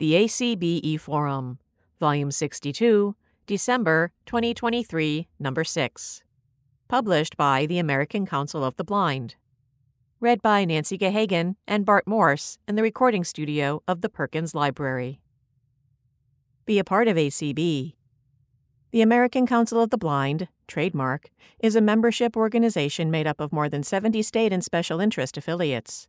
The ACBE Forum, Volume 62, December 2023, Number 6. Published by the American Council of the Blind. Read by Nancy Gahagan and Bart Morse in the recording studio of the Perkins Library. Be a part of ACB. The American Council of the Blind, trademark, is a membership organization made up of more than 70 state and special interest affiliates.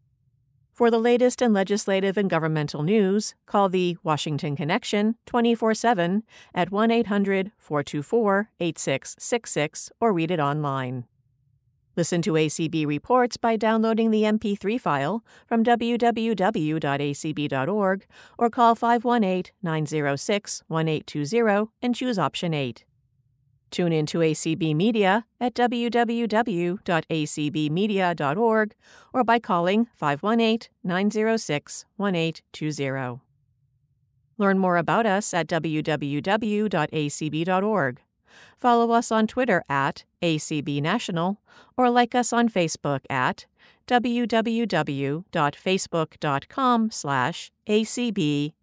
For the latest in legislative and governmental news, call the Washington Connection 24 7 at 1 800 424 8666 or read it online. Listen to ACB reports by downloading the MP3 file from www.acb.org or call 518 906 1820 and choose option 8. Tune in to ACB Media at www.acbmedia.org or by calling 518 906 1820. Learn more about us at www.acb.org. Follow us on Twitter at ACB National or like us on Facebook at www.facebook.com slash acbnational.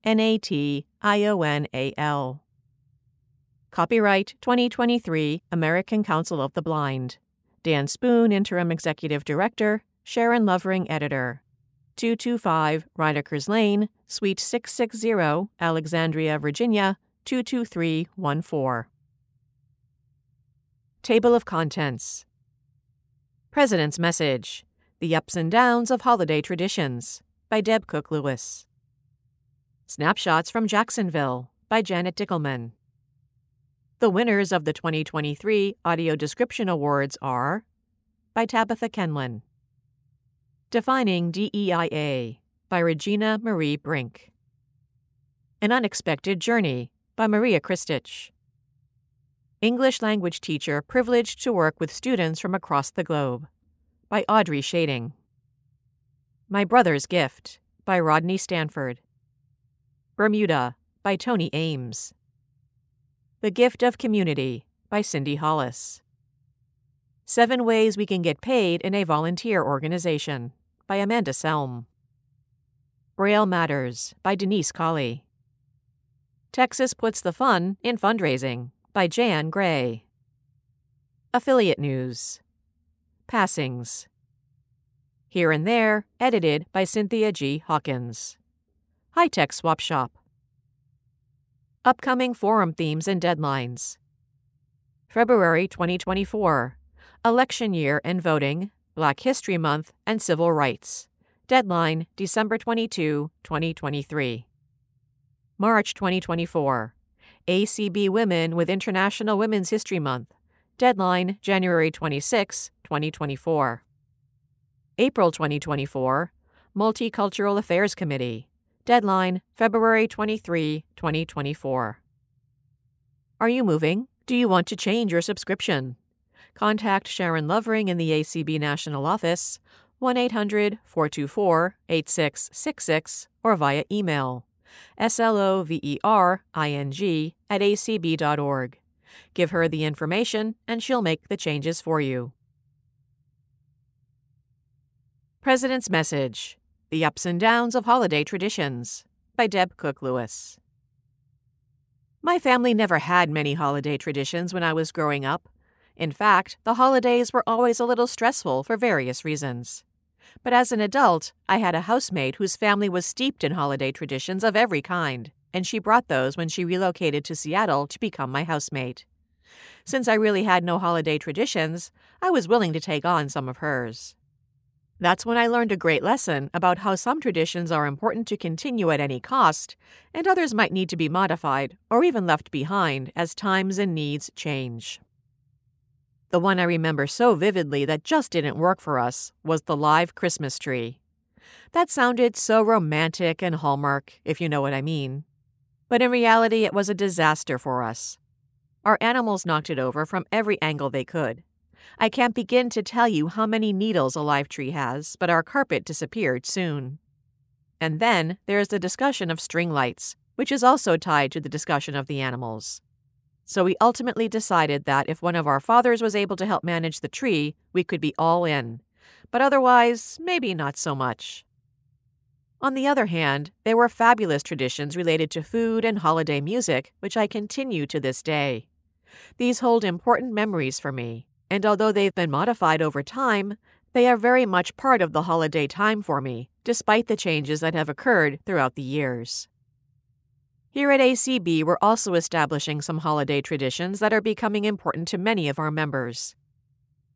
Copyright 2023 American Council of the Blind. Dan Spoone, Interim Executive Director, Sharon Lovering, Editor. 225 Reinekers Lane, Suite 660, Alexandria, Virginia 22314. Table of Contents President's Message The Ups and Downs of Holiday Traditions by Deb Cook Lewis. Snapshots from Jacksonville by Janet Dickelman. The winners of the 2023 Audio Description Awards are by Tabitha Kenlin. Defining DEIA by Regina Marie Brink. An Unexpected Journey by Maria Kristich. English language teacher privileged to work with students from across the globe by Audrey Shading. My Brother's Gift by Rodney Stanford. Bermuda by Tony Ames. The Gift of Community by Cindy Hollis. Seven Ways We Can Get Paid in a Volunteer Organization by Amanda Selm. Braille Matters by Denise Colley. Texas Puts the Fun in Fundraising by Jan Gray. Affiliate News. Passings. Here and There, edited by Cynthia G. Hawkins. High Tech Swap Shop. Upcoming forum themes and deadlines. February 2024. Election year and voting, Black History Month, and civil rights. Deadline December 22, 2023. March 2024. ACB Women with International Women's History Month. Deadline January 26, 2024. April 2024. Multicultural Affairs Committee. Deadline February 23, 2024. Are you moving? Do you want to change your subscription? Contact Sharon Lovering in the ACB National Office 1 800 424 8666 or via email slovering at acb.org. Give her the information and she'll make the changes for you. President's Message the Ups and Downs of Holiday Traditions by Deb Cook Lewis. My family never had many holiday traditions when I was growing up. In fact, the holidays were always a little stressful for various reasons. But as an adult, I had a housemate whose family was steeped in holiday traditions of every kind, and she brought those when she relocated to Seattle to become my housemate. Since I really had no holiday traditions, I was willing to take on some of hers. That's when I learned a great lesson about how some traditions are important to continue at any cost, and others might need to be modified or even left behind as times and needs change. The one I remember so vividly that just didn't work for us was the live Christmas tree. That sounded so romantic and hallmark, if you know what I mean. But in reality, it was a disaster for us. Our animals knocked it over from every angle they could. I can't begin to tell you how many needles a live tree has, but our carpet disappeared soon. And then there is the discussion of string lights, which is also tied to the discussion of the animals. So we ultimately decided that if one of our fathers was able to help manage the tree, we could be all in. But otherwise, maybe not so much. On the other hand, there were fabulous traditions related to food and holiday music, which I continue to this day. These hold important memories for me, and although they've been modified over time, they are very much part of the holiday time for me, despite the changes that have occurred throughout the years. Here at ACB, we're also establishing some holiday traditions that are becoming important to many of our members.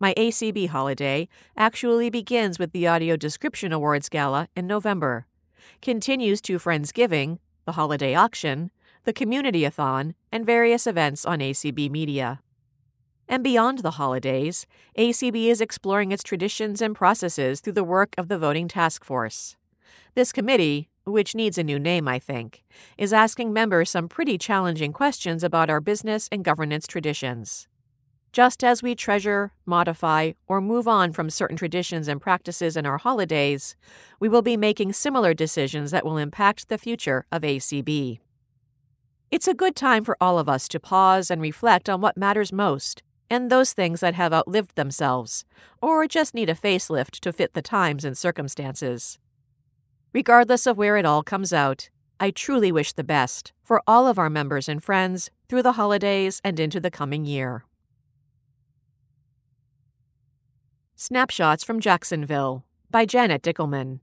My ACB holiday actually begins with the Audio Description Awards Gala in November, continues to Friendsgiving, the holiday auction, the community-a-thon, and various events on ACB Media. And beyond the holidays, ACB is exploring its traditions and processes through the work of the Voting Task Force. This committee, which needs a new name, I think, is asking members some pretty challenging questions about our business and governance traditions. Just as we treasure, modify, or move on from certain traditions and practices in our holidays, we will be making similar decisions that will impact the future of ACB. It's a good time for all of us to pause and reflect on what matters most and those things that have outlived themselves, or just need a facelift to fit the times and circumstances. Regardless of where it all comes out, I truly wish the best for all of our members and friends through the holidays and into the coming year. Snapshots from Jacksonville by Janet Dickelman.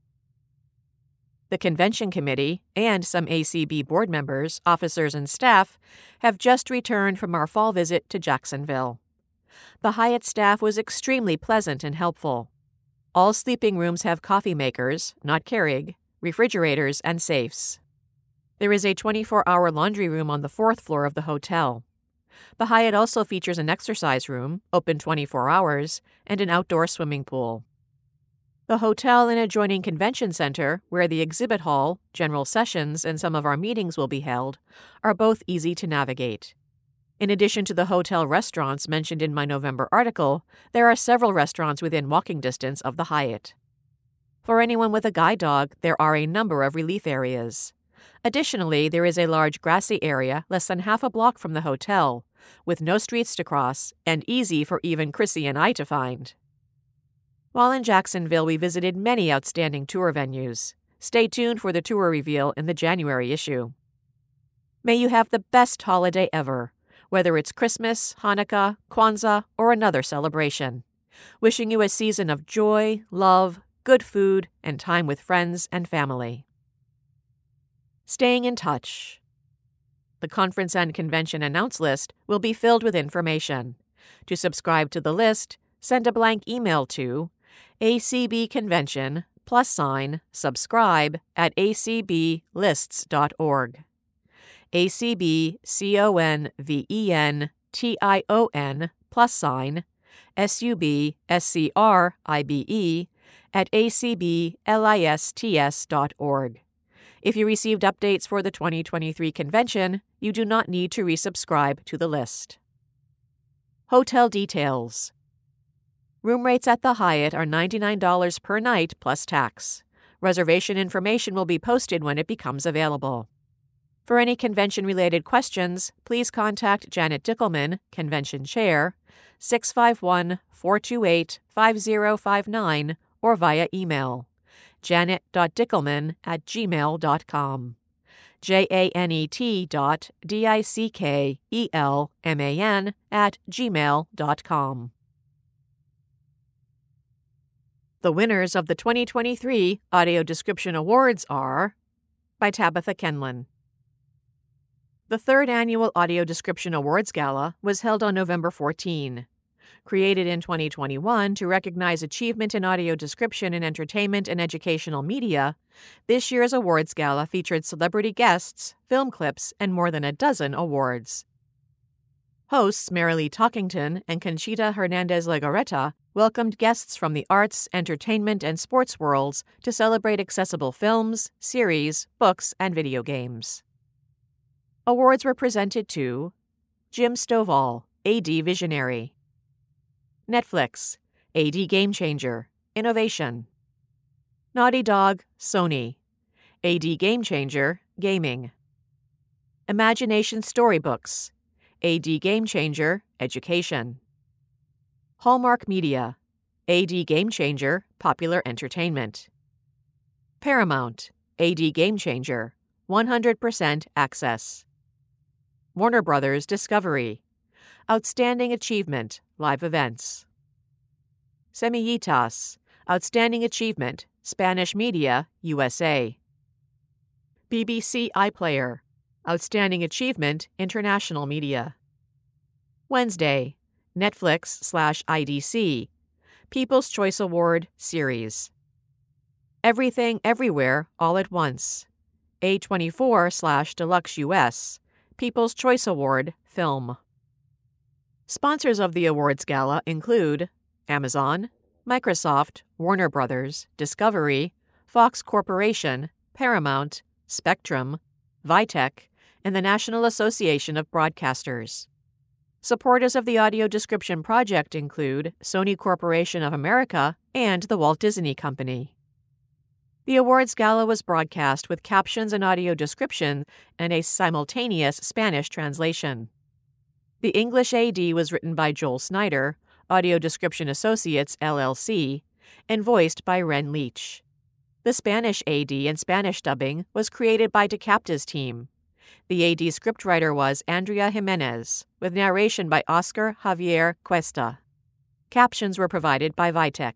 The Convention Committee and some ACB board members, officers, and staff have just returned from our fall visit to Jacksonville the Hyatt staff was extremely pleasant and helpful. All sleeping rooms have coffee makers, not Keurig, refrigerators, and safes. There is a 24 hour laundry room on the fourth floor of the hotel. The Hyatt also features an exercise room, open 24 hours, and an outdoor swimming pool. The hotel and adjoining convention center, where the exhibit hall, general sessions, and some of our meetings will be held, are both easy to navigate. In addition to the hotel restaurants mentioned in my November article, there are several restaurants within walking distance of the Hyatt. For anyone with a guide dog, there are a number of relief areas. Additionally, there is a large grassy area less than half a block from the hotel, with no streets to cross and easy for even Chrissy and I to find. While in Jacksonville, we visited many outstanding tour venues. Stay tuned for the tour reveal in the January issue. May you have the best holiday ever whether it's Christmas, Hanukkah, Kwanzaa, or another celebration. Wishing you a season of joy, love, good food, and time with friends and family. Staying in touch. The conference and convention announce list will be filled with information. To subscribe to the list, send a blank email to acbconvention plus sign subscribe at acblists.org. A C B C O N V E N T I O N plus sign S U B S C R I B E at acblists.org. If you received updates for the 2023 convention, you do not need to resubscribe to the list. Hotel details Room rates at the Hyatt are $99 per night plus tax. Reservation information will be posted when it becomes available. For any convention related questions, please contact Janet Dickelman, Convention Chair, 651 428 5059, or via email janet.dickelman at gmail.com. J A N E T dot D I C K E L M A N at gmail.com. The winners of the 2023 Audio Description Awards are by Tabitha Kenlin. The third annual Audio Description Awards Gala was held on November 14. Created in 2021 to recognize achievement in audio description in entertainment and educational media, this year's awards gala featured celebrity guests, film clips, and more than a dozen awards. Hosts Marilee Talkington and Conchita Hernandez Legorreta welcomed guests from the arts, entertainment, and sports worlds to celebrate accessible films, series, books, and video games. Awards were presented to Jim Stovall, AD Visionary, Netflix, AD Game Changer, Innovation, Naughty Dog, Sony, AD Game Changer, Gaming, Imagination Storybooks, AD Game Changer, Education. Hallmark Media, AD Game Changer, Popular Entertainment. Paramount, AD Game Changer, 100% Access. Warner Brothers Discovery, Outstanding Achievement, Live Events. Semillitas, Outstanding Achievement, Spanish Media, USA. BBC iPlayer, Outstanding Achievement, International Media. Wednesday, Netflix slash IDC, People's Choice Award Series. Everything Everywhere All at Once, A24 slash Deluxe US, People's Choice Award Film. Sponsors of the awards gala include Amazon, Microsoft, Warner Brothers, Discovery, Fox Corporation, Paramount, Spectrum, VITAC, and the National Association of Broadcasters. Supporters of the Audio Description Project include Sony Corporation of America and the Walt Disney Company. The awards gala was broadcast with captions and audio description and a simultaneous Spanish translation. The English AD was written by Joel Snyder, Audio Description Associates LLC, and voiced by Ren Leach. The Spanish AD and Spanish dubbing was created by DeCapta's team. The AD scriptwriter was Andrea Jimenez, with narration by Oscar Javier Cuesta. Captions were provided by VITAC.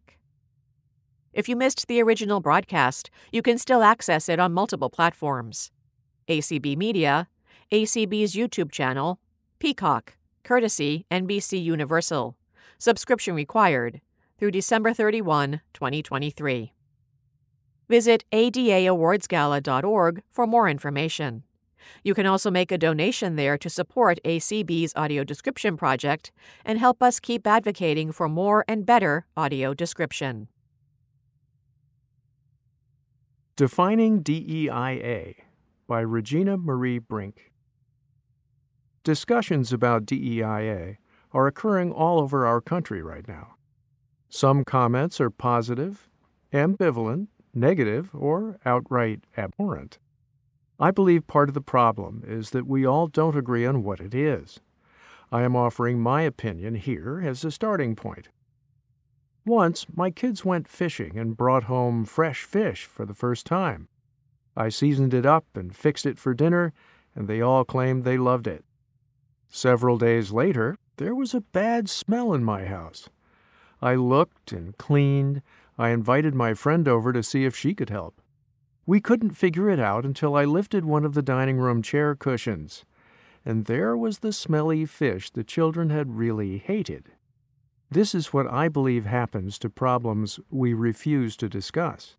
If you missed the original broadcast, you can still access it on multiple platforms ACB Media, ACB's YouTube channel, Peacock, courtesy NBC Universal. Subscription required through December 31, 2023. Visit adaawardsgala.org for more information. You can also make a donation there to support ACB's audio description project and help us keep advocating for more and better audio description. Defining DEIA by Regina Marie Brink. Discussions about DEIA are occurring all over our country right now. Some comments are positive, ambivalent, negative, or outright abhorrent. I believe part of the problem is that we all don't agree on what it is. I am offering my opinion here as a starting point. Once, my kids went fishing and brought home fresh fish for the first time. I seasoned it up and fixed it for dinner, and they all claimed they loved it. Several days later, there was a bad smell in my house. I looked and cleaned. I invited my friend over to see if she could help. We couldn't figure it out until I lifted one of the dining room chair cushions, and there was the smelly fish the children had really hated. This is what I believe happens to problems we refuse to discuss.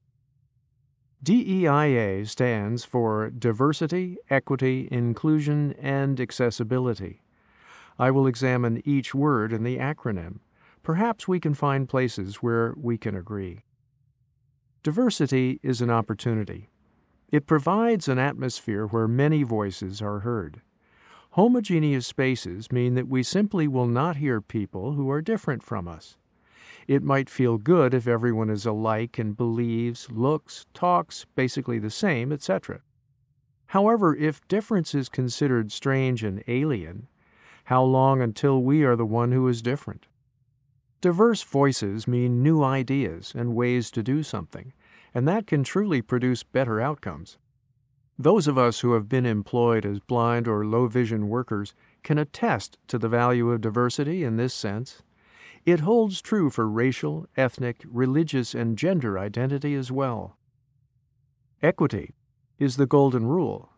DEIA stands for Diversity, Equity, Inclusion, and Accessibility. I will examine each word in the acronym. Perhaps we can find places where we can agree. Diversity is an opportunity. It provides an atmosphere where many voices are heard. Homogeneous spaces mean that we simply will not hear people who are different from us. It might feel good if everyone is alike and believes, looks, talks basically the same, etc. However, if difference is considered strange and alien, how long until we are the one who is different? Diverse voices mean new ideas and ways to do something, and that can truly produce better outcomes. Those of us who have been employed as blind or low vision workers can attest to the value of diversity in this sense. It holds true for racial, ethnic, religious, and gender identity as well. Equity is the golden rule.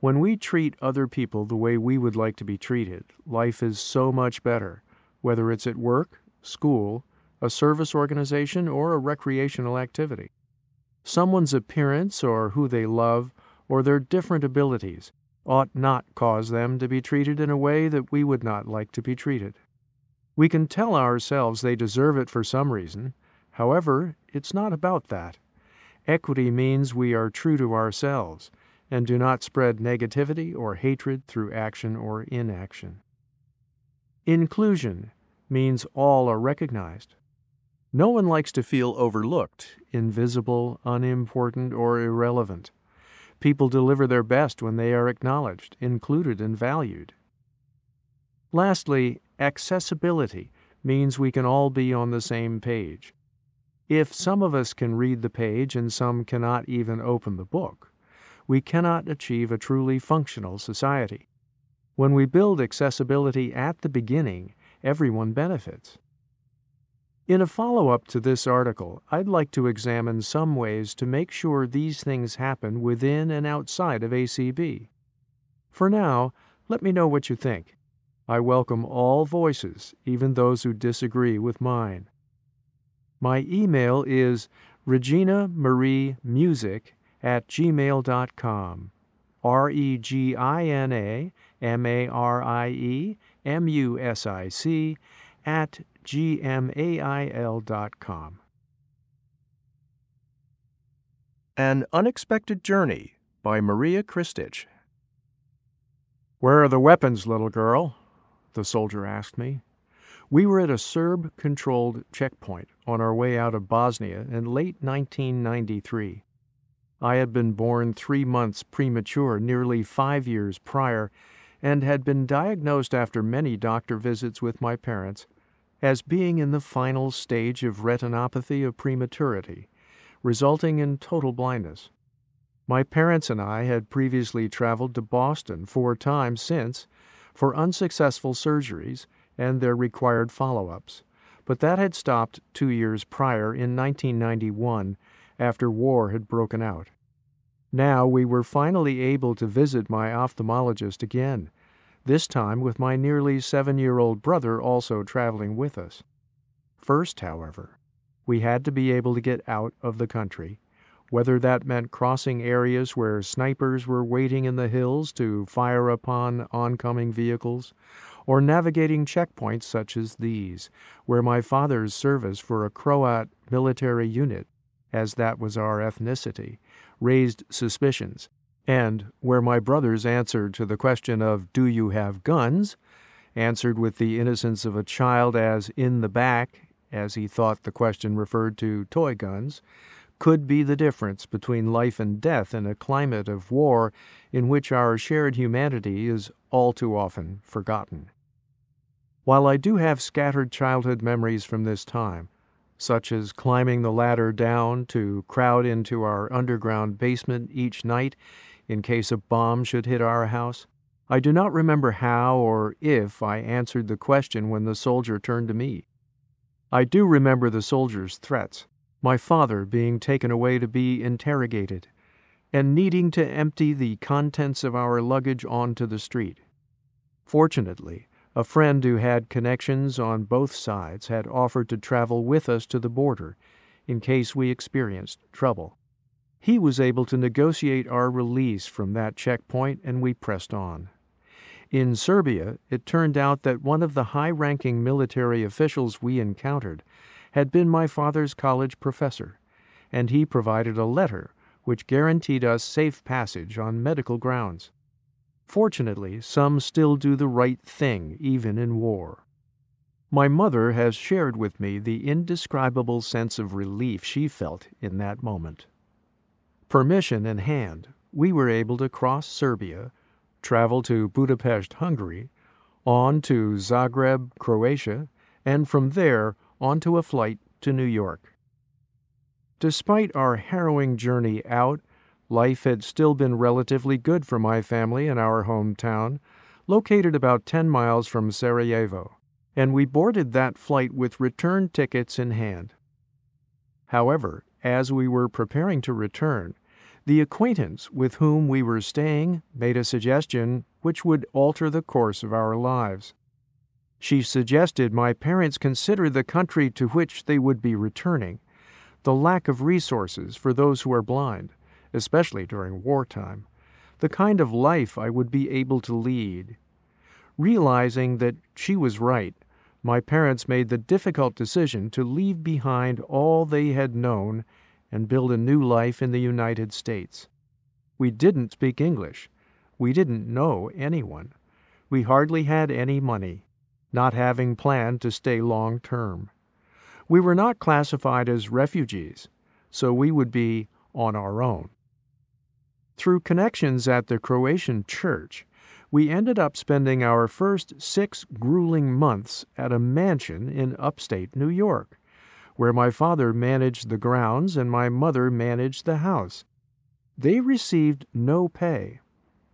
When we treat other people the way we would like to be treated, life is so much better. whether it's at work, school, a service organization, or a recreational activity. Someone's appearance or who they love or their different abilities ought not cause them to be treated in a way that we would not like to be treated. We can tell ourselves they deserve it for some reason. However, it's not about that. Equity means we are true to ourselves and do not spread negativity or hatred through action or inaction. Inclusion means all are recognized. No one likes to feel overlooked, invisible, unimportant, or irrelevant. People deliver their best when they are acknowledged, included, and valued. Lastly, accessibility means we can all be on the same page. If some of us can read the page and some cannot even open the book, we cannot achieve a truly functional society. When we build accessibility at the beginning, everyone benefits. In a follow up to this article, I'd like to examine some ways to make sure these things happen within and outside of ACB. For now, let me know what you think. I welcome all voices, even those who disagree with mine. My email is reginamariemusic at gmail.com. R E G I N A M A R I E M U S I C at gmail.com. An Unexpected Journey by Maria Kristich. Where are the weapons, little girl? the soldier asked me. We were at a Serb controlled checkpoint on our way out of Bosnia in late 1993. I had been born three months premature, nearly five years prior, and had been diagnosed after many doctor visits with my parents as being in the final stage of retinopathy of prematurity, resulting in total blindness. My parents and I had previously traveled to Boston four times since for unsuccessful surgeries and their required follow ups, but that had stopped two years prior in 1991 after war had broken out. Now we were finally able to visit my ophthalmologist again, this time with my nearly seven year old brother also traveling with us. First, however, we had to be able to get out of the country, whether that meant crossing areas where snipers were waiting in the hills to fire upon oncoming vehicles, or navigating checkpoints such as these, where my father's service for a Croat military unit, as that was our ethnicity, raised suspicions and where my brother's answer to the question of, Do you have guns? answered with the innocence of a child as in the back, as he thought the question referred to toy guns, could be the difference between life and death in a climate of war in which our shared humanity is all too often forgotten. While I do have scattered childhood memories from this time, such as climbing the ladder down to crowd into our underground basement each night in case a bomb should hit our house. I do not remember how or if I answered the question when the soldier turned to me. I do remember the soldier's threats, my father being taken away to be interrogated, and needing to empty the contents of our luggage onto the street. Fortunately, a friend who had connections on both sides had offered to travel with us to the border in case we experienced trouble. He was able to negotiate our release from that checkpoint, and we pressed on. In Serbia, it turned out that one of the high ranking military officials we encountered had been my father's college professor, and he provided a letter which guaranteed us safe passage on medical grounds. Fortunately, some still do the right thing even in war. My mother has shared with me the indescribable sense of relief she felt in that moment. Permission in hand, we were able to cross Serbia, travel to Budapest, Hungary, on to Zagreb, Croatia, and from there onto a flight to New York. Despite our harrowing journey out, life had still been relatively good for my family in our hometown, located about 10 miles from Sarajevo, and we boarded that flight with return tickets in hand. However, as we were preparing to return, the acquaintance with whom we were staying made a suggestion which would alter the course of our lives. She suggested my parents consider the country to which they would be returning, the lack of resources for those who are blind, especially during wartime, the kind of life I would be able to lead. Realizing that she was right, my parents made the difficult decision to leave behind all they had known and build a new life in the United States. We didn't speak English. We didn't know anyone. We hardly had any money, not having planned to stay long term. We were not classified as refugees, so we would be on our own. Through connections at the Croatian church, we ended up spending our first six grueling months at a mansion in upstate New York, where my father managed the grounds and my mother managed the house. They received no pay.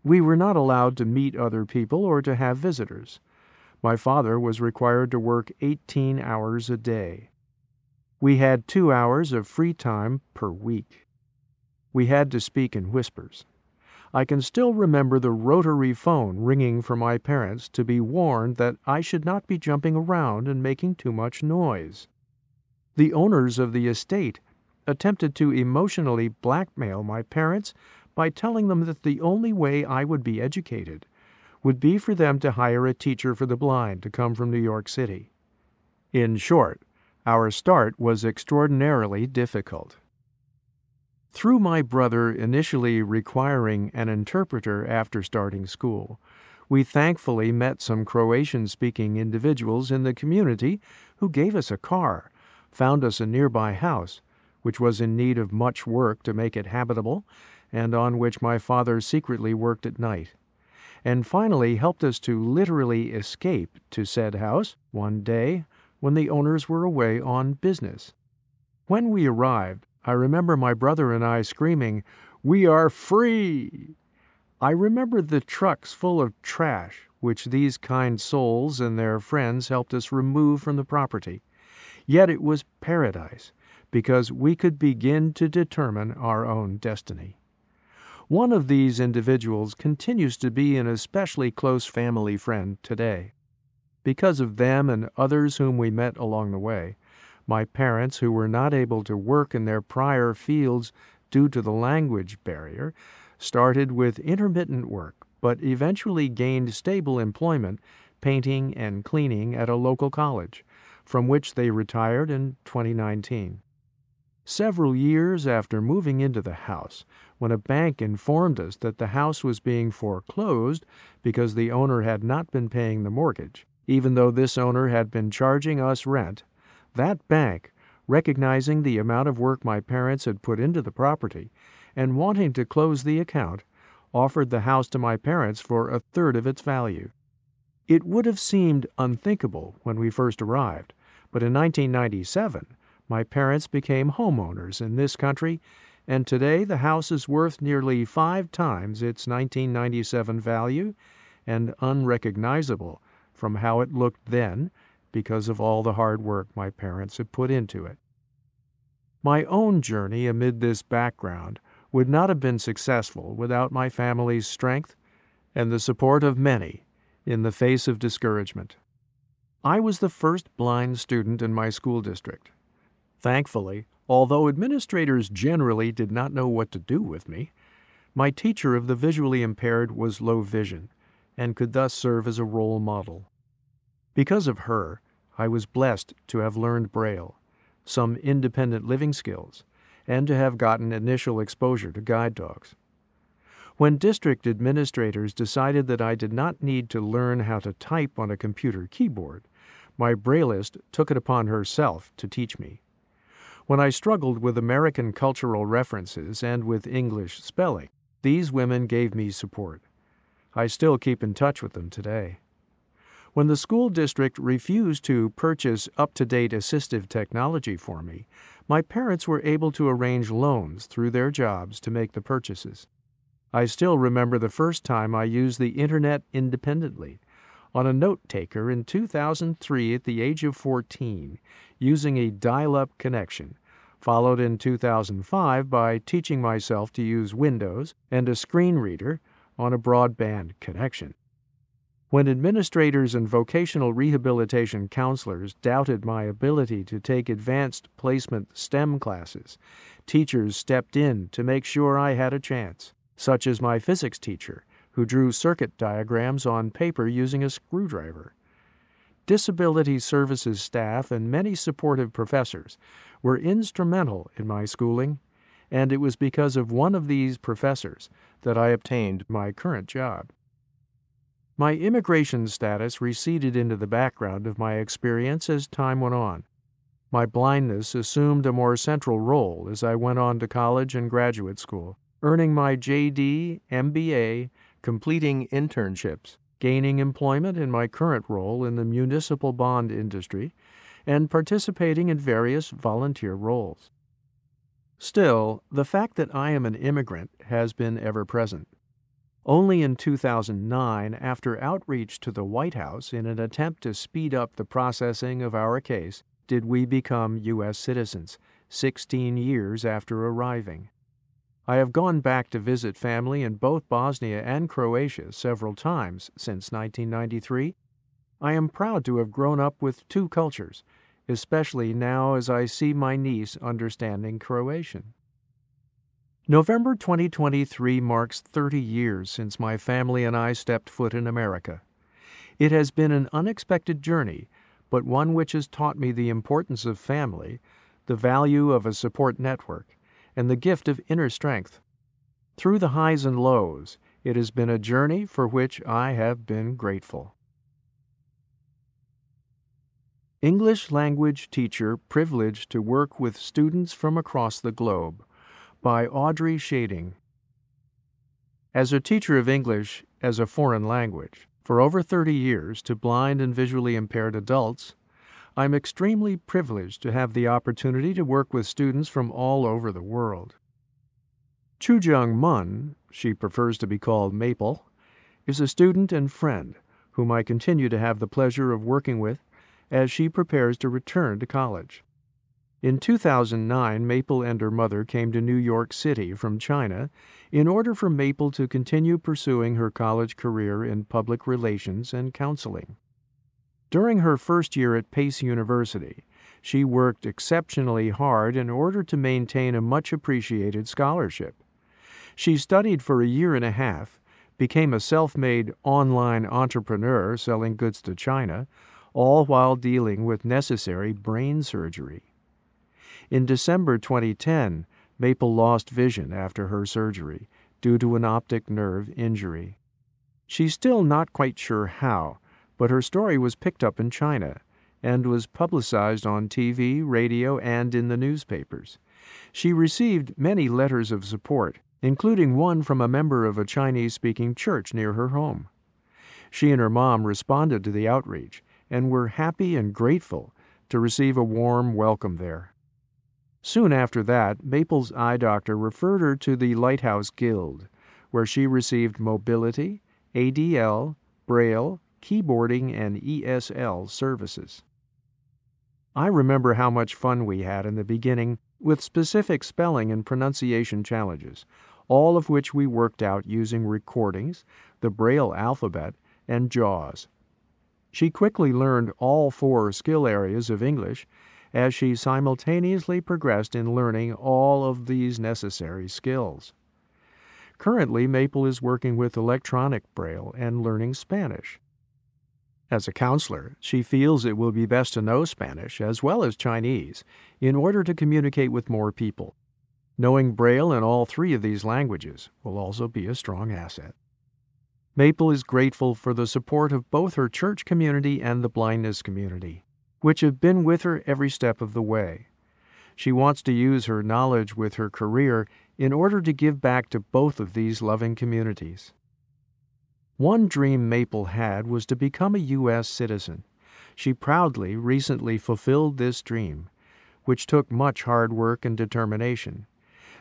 We were not allowed to meet other people or to have visitors. My father was required to work 18 hours a day. We had two hours of free time per week. We had to speak in whispers. I can still remember the rotary phone ringing for my parents to be warned that I should not be jumping around and making too much noise. The owners of the estate attempted to emotionally blackmail my parents by telling them that the only way I would be educated would be for them to hire a teacher for the blind to come from New York City. In short, our start was extraordinarily difficult. Through my brother initially requiring an interpreter after starting school, we thankfully met some Croatian speaking individuals in the community who gave us a car, found us a nearby house, which was in need of much work to make it habitable, and on which my father secretly worked at night, and finally helped us to literally escape to said house one day when the owners were away on business. When we arrived, I remember my brother and I screaming, We are free! I remember the trucks full of trash which these kind souls and their friends helped us remove from the property. Yet it was paradise, because we could begin to determine our own destiny. One of these individuals continues to be an especially close family friend today. Because of them and others whom we met along the way, my parents, who were not able to work in their prior fields due to the language barrier, started with intermittent work, but eventually gained stable employment painting and cleaning at a local college, from which they retired in 2019. Several years after moving into the house, when a bank informed us that the house was being foreclosed because the owner had not been paying the mortgage, even though this owner had been charging us rent that bank, recognizing the amount of work my parents had put into the property and wanting to close the account, offered the house to my parents for a third of its value. It would have seemed unthinkable when we first arrived, but in 1997, my parents became homeowners in this country, and today the house is worth nearly five times its 1997 value and unrecognizable from how it looked then because of all the hard work my parents had put into it. My own journey amid this background would not have been successful without my family's strength and the support of many in the face of discouragement. I was the first blind student in my school district. Thankfully, although administrators generally did not know what to do with me, my teacher of the visually impaired was low vision and could thus serve as a role model. Because of her, I was blessed to have learned Braille, some independent living skills, and to have gotten initial exposure to guide dogs. When district administrators decided that I did not need to learn how to type on a computer keyboard, my Braillist took it upon herself to teach me. When I struggled with American cultural references and with English spelling, these women gave me support. I still keep in touch with them today. When the school district refused to purchase up to date assistive technology for me, my parents were able to arrange loans through their jobs to make the purchases. I still remember the first time I used the Internet independently. On a note taker in 2003 at the age of 14, using a dial up connection, followed in 2005 by teaching myself to use Windows and a screen reader on a broadband connection. When administrators and vocational rehabilitation counselors doubted my ability to take advanced placement STEM classes, teachers stepped in to make sure I had a chance, such as my physics teacher, who drew circuit diagrams on paper using a screwdriver. Disability services staff and many supportive professors were instrumental in my schooling, and it was because of one of these professors that I obtained my current job. My immigration status receded into the background of my experience as time went on. My blindness assumed a more central role as I went on to college and graduate school, earning my JD, MBA, completing internships, gaining employment in my current role in the municipal bond industry, and participating in various volunteer roles. Still, the fact that I am an immigrant has been ever present. Only in 2009, after outreach to the White House in an attempt to speed up the processing of our case, did we become U.S. citizens, 16 years after arriving. I have gone back to visit family in both Bosnia and Croatia several times since 1993. I am proud to have grown up with two cultures, especially now as I see my niece understanding Croatian. November 2023 marks 30 years since my family and I stepped foot in America. It has been an unexpected journey, but one which has taught me the importance of family, the value of a support network, and the gift of inner strength. Through the highs and lows, it has been a journey for which I have been grateful. English language teacher privileged to work with students from across the globe by Audrey Shading. As a teacher of English as a foreign language for over 30 years to blind and visually impaired adults, I'm extremely privileged to have the opportunity to work with students from all over the world. Chujung Mun, she prefers to be called Maple, is a student and friend whom I continue to have the pleasure of working with as she prepares to return to college. In 2009, Maple and her mother came to New York City from China in order for Maple to continue pursuing her college career in public relations and counseling. During her first year at Pace University, she worked exceptionally hard in order to maintain a much appreciated scholarship. She studied for a year and a half, became a self made online entrepreneur selling goods to China, all while dealing with necessary brain surgery. In December 2010, Maple lost vision after her surgery due to an optic nerve injury. She's still not quite sure how, but her story was picked up in China and was publicized on TV, radio, and in the newspapers. She received many letters of support, including one from a member of a Chinese speaking church near her home. She and her mom responded to the outreach and were happy and grateful to receive a warm welcome there. Soon after that, Maple's eye doctor referred her to the Lighthouse Guild, where she received mobility, ADL, Braille, keyboarding, and ESL services. I remember how much fun we had in the beginning with specific spelling and pronunciation challenges, all of which we worked out using recordings, the Braille alphabet, and JAWS. She quickly learned all four skill areas of English as she simultaneously progressed in learning all of these necessary skills. Currently, Maple is working with electronic Braille and learning Spanish. As a counselor, she feels it will be best to know Spanish as well as Chinese in order to communicate with more people. Knowing Braille in all three of these languages will also be a strong asset. Maple is grateful for the support of both her church community and the blindness community which have been with her every step of the way. She wants to use her knowledge with her career in order to give back to both of these loving communities. One dream Maple had was to become a U.S. citizen. She proudly recently fulfilled this dream, which took much hard work and determination.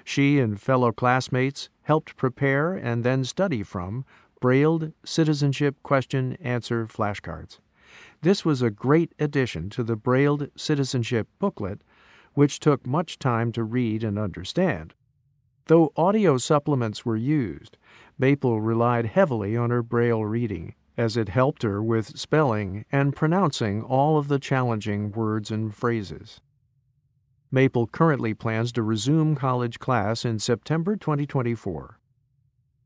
She and fellow classmates helped prepare and then study from brailled citizenship question answer flashcards. This was a great addition to the Brailled Citizenship booklet, which took much time to read and understand. Though audio supplements were used, Maple relied heavily on her Braille reading, as it helped her with spelling and pronouncing all of the challenging words and phrases. Maple currently plans to resume college class in September 2024.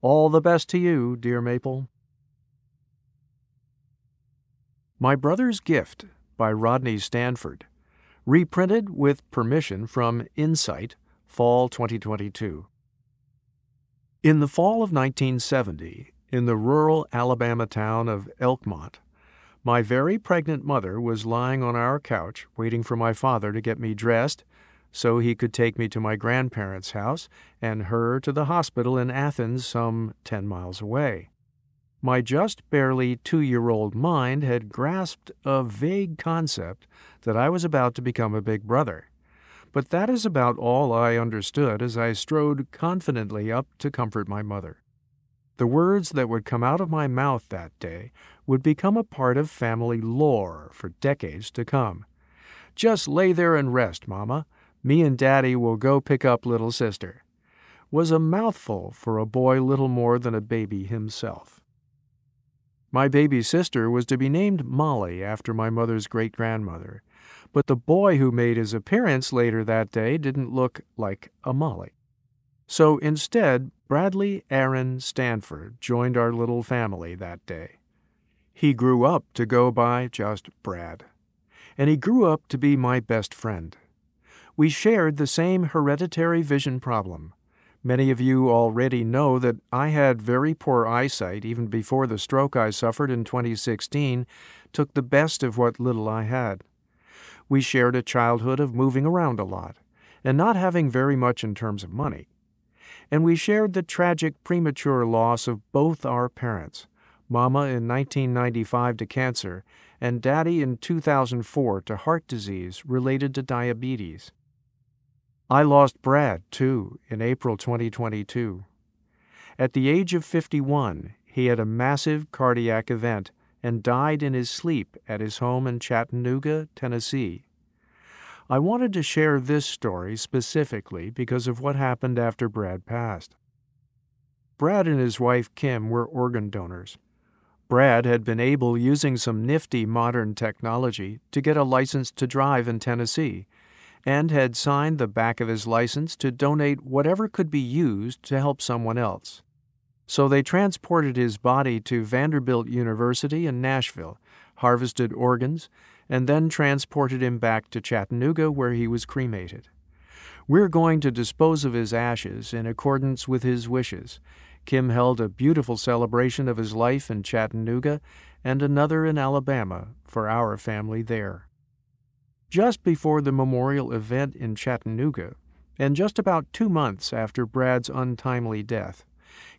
All the best to you, dear Maple. My Brother's Gift by Rodney Stanford, reprinted with permission from Insight, Fall 2022. In the fall of 1970, in the rural Alabama town of Elkmont, my very pregnant mother was lying on our couch waiting for my father to get me dressed so he could take me to my grandparents' house and her to the hospital in Athens, some ten miles away. My just barely two year old mind had grasped a vague concept that I was about to become a big brother. But that is about all I understood as I strode confidently up to comfort my mother. The words that would come out of my mouth that day would become a part of family lore for decades to come. Just lay there and rest, Mama. Me and Daddy will go pick up little sister. Was a mouthful for a boy little more than a baby himself. My baby sister was to be named Molly after my mother's great grandmother, but the boy who made his appearance later that day didn't look like a Molly. So instead, Bradley Aaron Stanford joined our little family that day. He grew up to go by just Brad, and he grew up to be my best friend. We shared the same hereditary vision problem. Many of you already know that I had very poor eyesight even before the stroke I suffered in 2016 took the best of what little I had. We shared a childhood of moving around a lot and not having very much in terms of money. And we shared the tragic premature loss of both our parents, Mama in 1995 to cancer and Daddy in 2004 to heart disease related to diabetes. I lost Brad, too, in April 2022. At the age of 51, he had a massive cardiac event and died in his sleep at his home in Chattanooga, Tennessee. I wanted to share this story specifically because of what happened after Brad passed. Brad and his wife Kim were organ donors. Brad had been able, using some nifty modern technology, to get a license to drive in Tennessee and had signed the back of his license to donate whatever could be used to help someone else. So they transported his body to Vanderbilt University in Nashville, harvested organs, and then transported him back to Chattanooga where he was cremated. We're going to dispose of his ashes in accordance with his wishes. Kim held a beautiful celebration of his life in Chattanooga and another in Alabama for our family there just before the memorial event in Chattanooga, and just about two months after Brad's untimely death,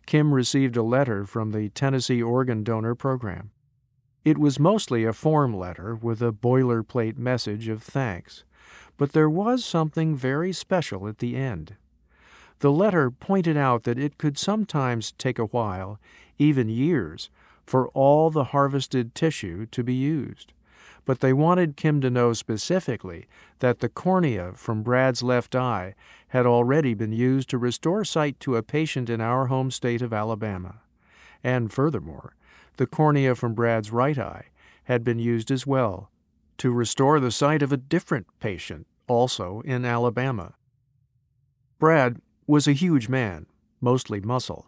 Kim received a letter from the Tennessee Organ Donor Program. It was mostly a form letter with a boilerplate message of thanks, but there was something very special at the end. The letter pointed out that it could sometimes take a while, even years, for all the harvested tissue to be used but they wanted Kim to know specifically that the cornea from Brad's left eye had already been used to restore sight to a patient in our home state of Alabama. And furthermore, the cornea from Brad's right eye had been used as well to restore the sight of a different patient, also in Alabama. Brad was a huge man, mostly muscle.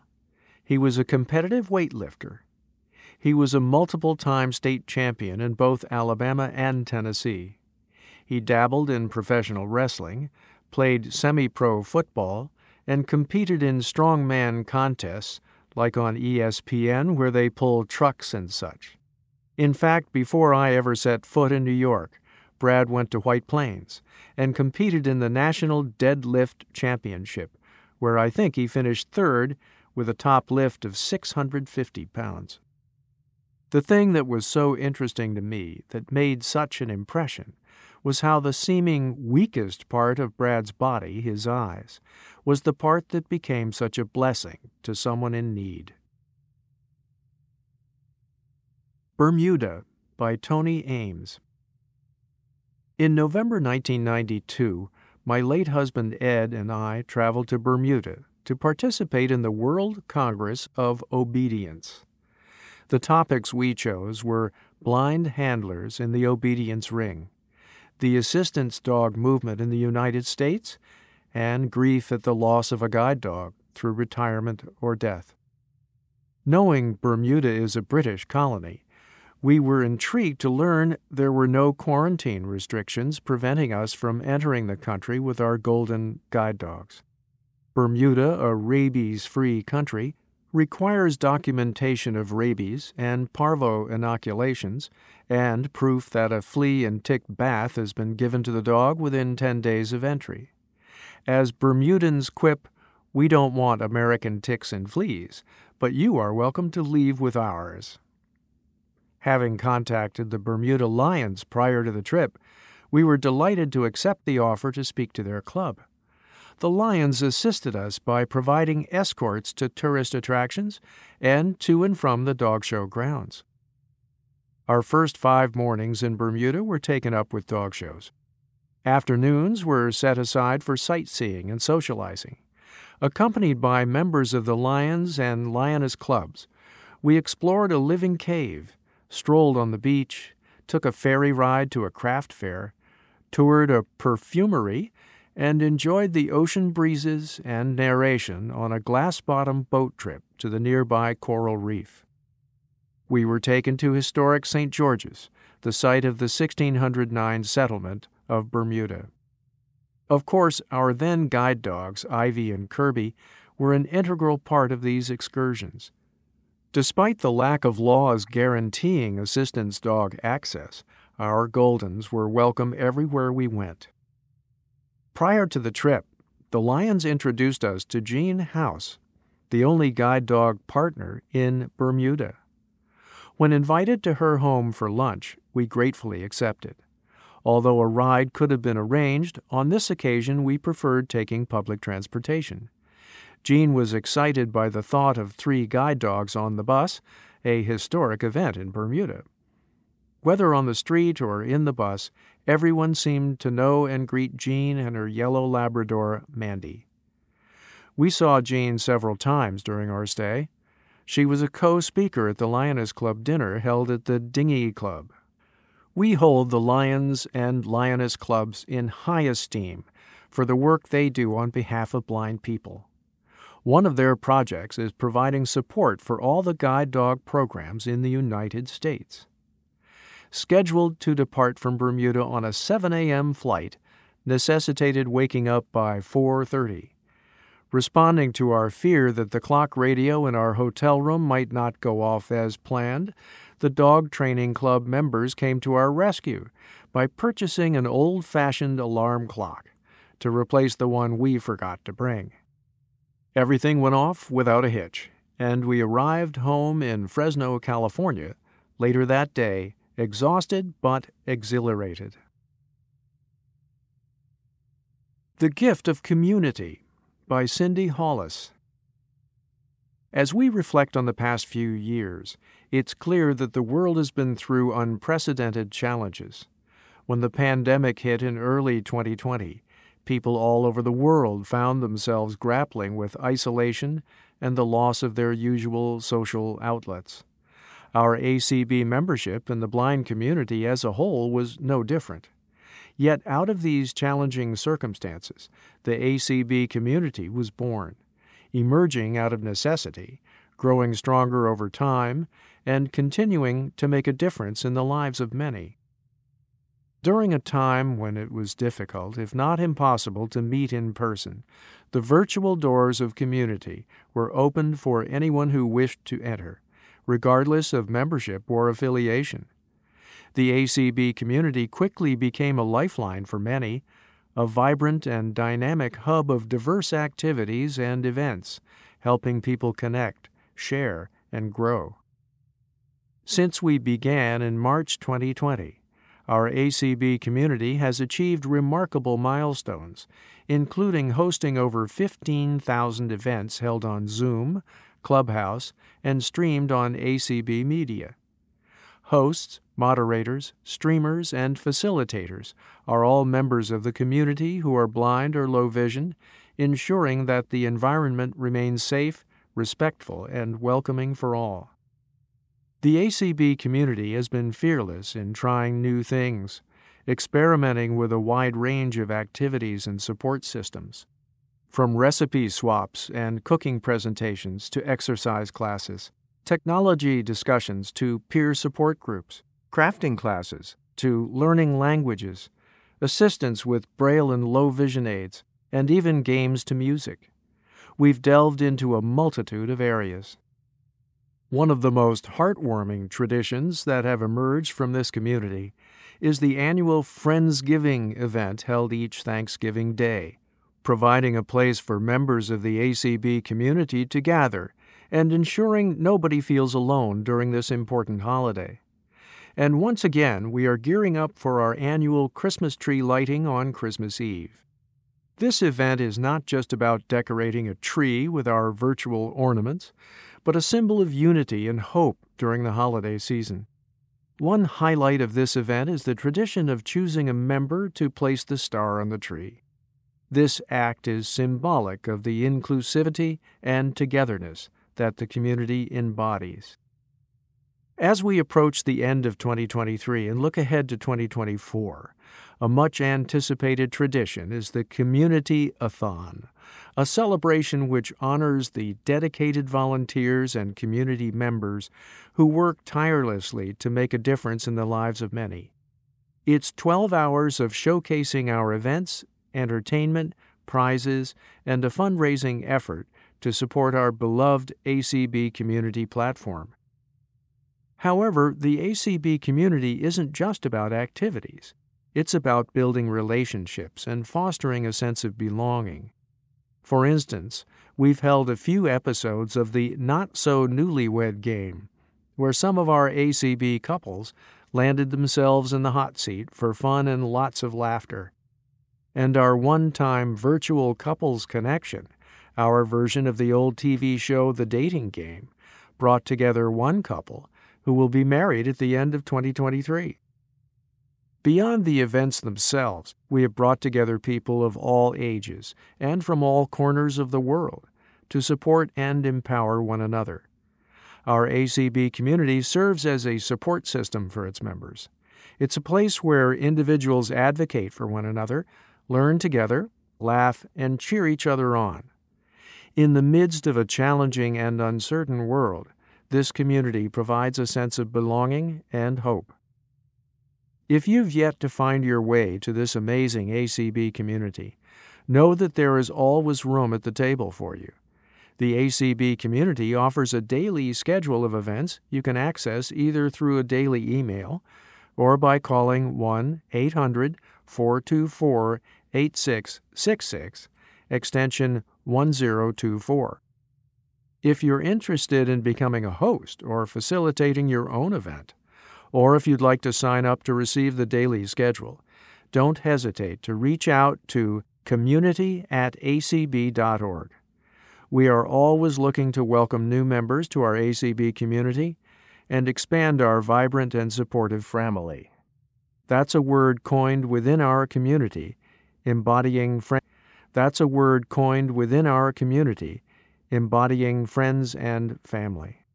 He was a competitive weightlifter he was a multiple time state champion in both Alabama and Tennessee. He dabbled in professional wrestling, played semi pro football, and competed in strongman contests like on ESPN where they pull trucks and such. In fact, before I ever set foot in New York, Brad went to White Plains and competed in the National Deadlift Championship, where I think he finished third with a top lift of 650 pounds. The thing that was so interesting to me, that made such an impression, was how the seeming weakest part of Brad's body, his eyes, was the part that became such a blessing to someone in need. Bermuda by Toni Eames. In November 1992, my late husband Ed and I traveled to Bermuda to participate in the World Congress of Obedience. The topics we chose were blind handlers in the obedience ring, the assistance dog movement in the United States, and grief at the loss of a guide dog through retirement or death. Knowing Bermuda is a British colony, we were intrigued to learn there were no quarantine restrictions preventing us from entering the country with our golden guide dogs. Bermuda, a rabies free country, requires documentation of rabies and parvo inoculations and proof that a flea and tick bath has been given to the dog within 10 days of entry. As Bermudans quip, we don't want American ticks and fleas, but you are welcome to leave with ours. Having contacted the Bermuda Lions prior to the trip, we were delighted to accept the offer to speak to their club the Lions assisted us by providing escorts to tourist attractions and to and from the dog show grounds. Our first five mornings in Bermuda were taken up with dog shows. Afternoons were set aside for sightseeing and socializing. Accompanied by members of the Lions and Lioness clubs, we explored a living cave, strolled on the beach, took a ferry ride to a craft fair, toured a perfumery, and enjoyed the ocean breezes and narration on a glass bottom boat trip to the nearby coral reef. We were taken to historic St. George's, the site of the 1609 settlement of Bermuda. Of course, our then guide dogs, Ivy and Kirby, were an integral part of these excursions. Despite the lack of laws guaranteeing assistance dog access, our Goldens were welcome everywhere we went. Prior to the trip, the Lions introduced us to Jean House, the only guide dog partner in Bermuda. When invited to her home for lunch, we gratefully accepted. Although a ride could have been arranged, on this occasion we preferred taking public transportation. Jean was excited by the thought of three guide dogs on the bus, a historic event in Bermuda. Whether on the street or in the bus, everyone seemed to know and greet Jean and her yellow Labrador, Mandy. We saw Jean several times during our stay. She was a co speaker at the Lioness Club dinner held at the Dinghy Club. We hold the Lions and Lioness Clubs in high esteem for the work they do on behalf of blind people. One of their projects is providing support for all the guide dog programs in the United States scheduled to depart from Bermuda on a 7 a.m. flight, necessitated waking up by 4:30. Responding to our fear that the clock radio in our hotel room might not go off as planned, the dog training club members came to our rescue by purchasing an old-fashioned alarm clock to replace the one we forgot to bring. Everything went off without a hitch, and we arrived home in Fresno, California, later that day exhausted but exhilarated. The Gift of Community by Cindy Hollis. As we reflect on the past few years, it's clear that the world has been through unprecedented challenges. When the pandemic hit in early 2020, people all over the world found themselves grappling with isolation and the loss of their usual social outlets. Our ACB membership in the blind community as a whole was no different. Yet, out of these challenging circumstances, the ACB community was born, emerging out of necessity, growing stronger over time, and continuing to make a difference in the lives of many. During a time when it was difficult, if not impossible, to meet in person, the virtual doors of community were opened for anyone who wished to enter regardless of membership or affiliation. The ACB community quickly became a lifeline for many, a vibrant and dynamic hub of diverse activities and events, helping people connect, share, and grow. Since we began in March 2020, our ACB community has achieved remarkable milestones, including hosting over 15,000 events held on Zoom, Clubhouse, and streamed on ACB Media. Hosts, moderators, streamers, and facilitators are all members of the community who are blind or low vision, ensuring that the environment remains safe, respectful, and welcoming for all. The ACB community has been fearless in trying new things, experimenting with a wide range of activities and support systems. From recipe swaps and cooking presentations to exercise classes, technology discussions to peer support groups, crafting classes to learning languages, assistance with braille and low vision aids, and even games to music. We've delved into a multitude of areas. One of the most heartwarming traditions that have emerged from this community is the annual Friendsgiving event held each Thanksgiving Day, providing a place for members of the ACB community to gather and ensuring nobody feels alone during this important holiday. And once again, we are gearing up for our annual Christmas tree lighting on Christmas Eve. This event is not just about decorating a tree with our virtual ornaments, but a symbol of unity and hope during the holiday season. One highlight of this event is the tradition of choosing a member to place the star on the tree. This act is symbolic of the inclusivity and togetherness that the community embodies. As we approach the end of 2023 and look ahead to 2024, a much anticipated tradition is the Community Athon, a celebration which honors the dedicated volunteers and community members who work tirelessly to make a difference in the lives of many. It's 12 hours of showcasing our events, entertainment, prizes, and a fundraising effort to support our beloved ACB community platform. However, the ACB community isn't just about activities. It's about building relationships and fostering a sense of belonging. For instance, we've held a few episodes of the Not So Newlywed game, where some of our ACB couples landed themselves in the hot seat for fun and lots of laughter. And our one time virtual couples connection, our version of the old TV show The Dating Game, brought together one couple who will be married at the end of 2023. Beyond the events themselves, we have brought together people of all ages and from all corners of the world to support and empower one another. Our ACB community serves as a support system for its members. It's a place where individuals advocate for one another, learn together, laugh, and cheer each other on. In the midst of a challenging and uncertain world, this community provides a sense of belonging and hope. If you've yet to find your way to this amazing ACB community, know that there is always room at the table for you. The ACB community offers a daily schedule of events you can access either through a daily email or by calling 1 800 424 8666, extension 1024. If you're interested in becoming a host or facilitating your own event, or if you'd like to sign up to receive the daily schedule, don't hesitate to reach out to community at acb.org. We are always looking to welcome new members to our ACB community and expand our vibrant and supportive family. That's a word coined within our community, embodying fr- That's a word coined within our community, embodying friends and family.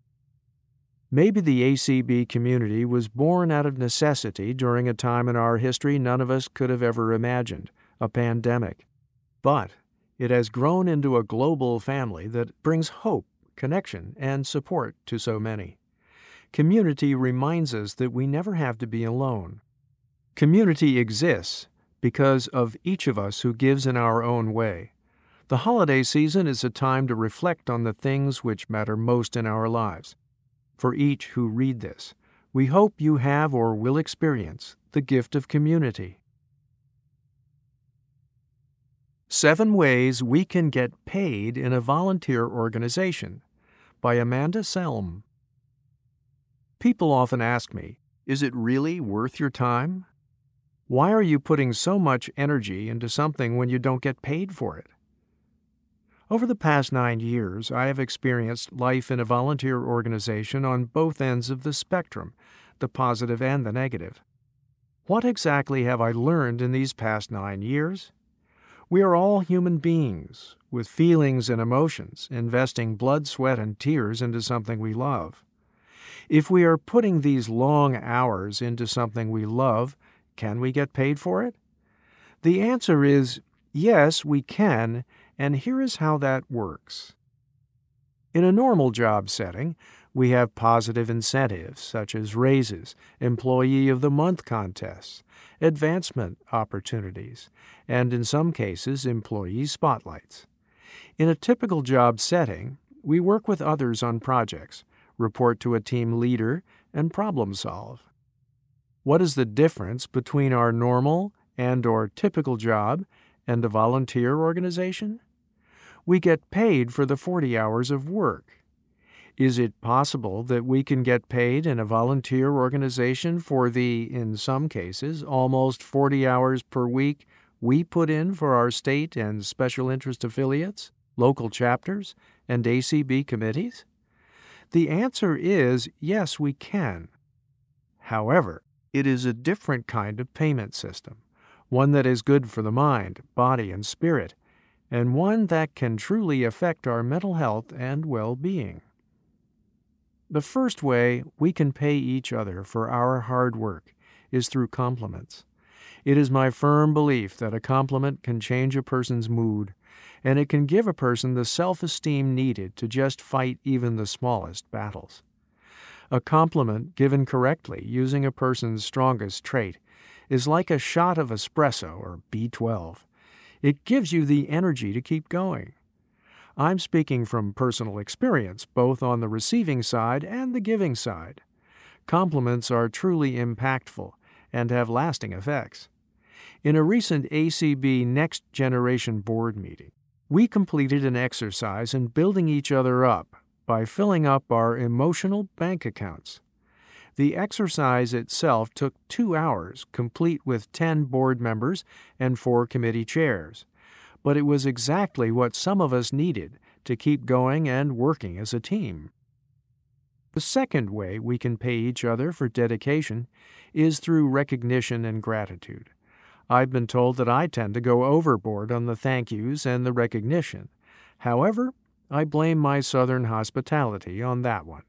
Maybe the ACB community was born out of necessity during a time in our history none of us could have ever imagined a pandemic. But it has grown into a global family that brings hope, connection, and support to so many. Community reminds us that we never have to be alone. Community exists because of each of us who gives in our own way. The holiday season is a time to reflect on the things which matter most in our lives. For each who read this, we hope you have or will experience the gift of community. Seven Ways We Can Get Paid in a Volunteer Organization by Amanda Selm. People often ask me, Is it really worth your time? Why are you putting so much energy into something when you don't get paid for it? Over the past nine years, I have experienced life in a volunteer organization on both ends of the spectrum, the positive and the negative. What exactly have I learned in these past nine years? We are all human beings, with feelings and emotions, investing blood, sweat, and tears into something we love. If we are putting these long hours into something we love, can we get paid for it? The answer is yes, we can, and here is how that works. In a normal job setting, we have positive incentives such as raises, Employee of the Month contests, advancement opportunities, and in some cases, employee spotlights. In a typical job setting, we work with others on projects, report to a team leader, and problem solve. What is the difference between our normal and or typical job and a volunteer organization? We get paid for the 40 hours of work. Is it possible that we can get paid in a volunteer organization for the, in some cases, almost 40 hours per week we put in for our state and special interest affiliates, local chapters, and ACB committees? The answer is yes, we can. However, it is a different kind of payment system, one that is good for the mind, body, and spirit, and one that can truly affect our mental health and well being. The first way we can pay each other for our hard work is through compliments. It is my firm belief that a compliment can change a person's mood, and it can give a person the self esteem needed to just fight even the smallest battles. A compliment given correctly using a person's strongest trait is like a shot of espresso or B12. It gives you the energy to keep going. I'm speaking from personal experience, both on the receiving side and the giving side. Compliments are truly impactful and have lasting effects. In a recent ACB Next Generation Board meeting, we completed an exercise in building each other up by filling up our emotional bank accounts. The exercise itself took two hours, complete with 10 board members and four committee chairs. But it was exactly what some of us needed to keep going and working as a team. The second way we can pay each other for dedication is through recognition and gratitude. I've been told that I tend to go overboard on the thank yous and the recognition. However, I blame my Southern hospitality on that one.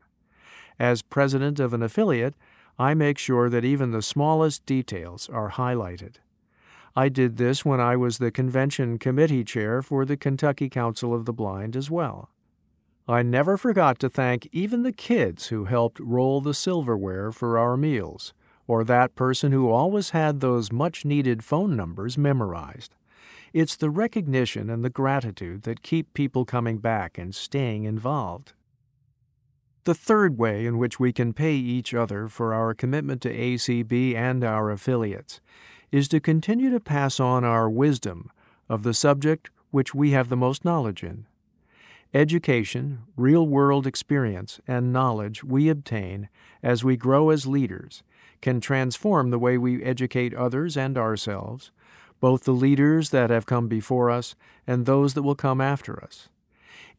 As president of an affiliate, I make sure that even the smallest details are highlighted. I did this when I was the convention committee chair for the Kentucky Council of the Blind as well. I never forgot to thank even the kids who helped roll the silverware for our meals, or that person who always had those much needed phone numbers memorized. It's the recognition and the gratitude that keep people coming back and staying involved. The third way in which we can pay each other for our commitment to ACB and our affiliates is to continue to pass on our wisdom of the subject which we have the most knowledge in. Education, real world experience, and knowledge we obtain as we grow as leaders can transform the way we educate others and ourselves, both the leaders that have come before us and those that will come after us.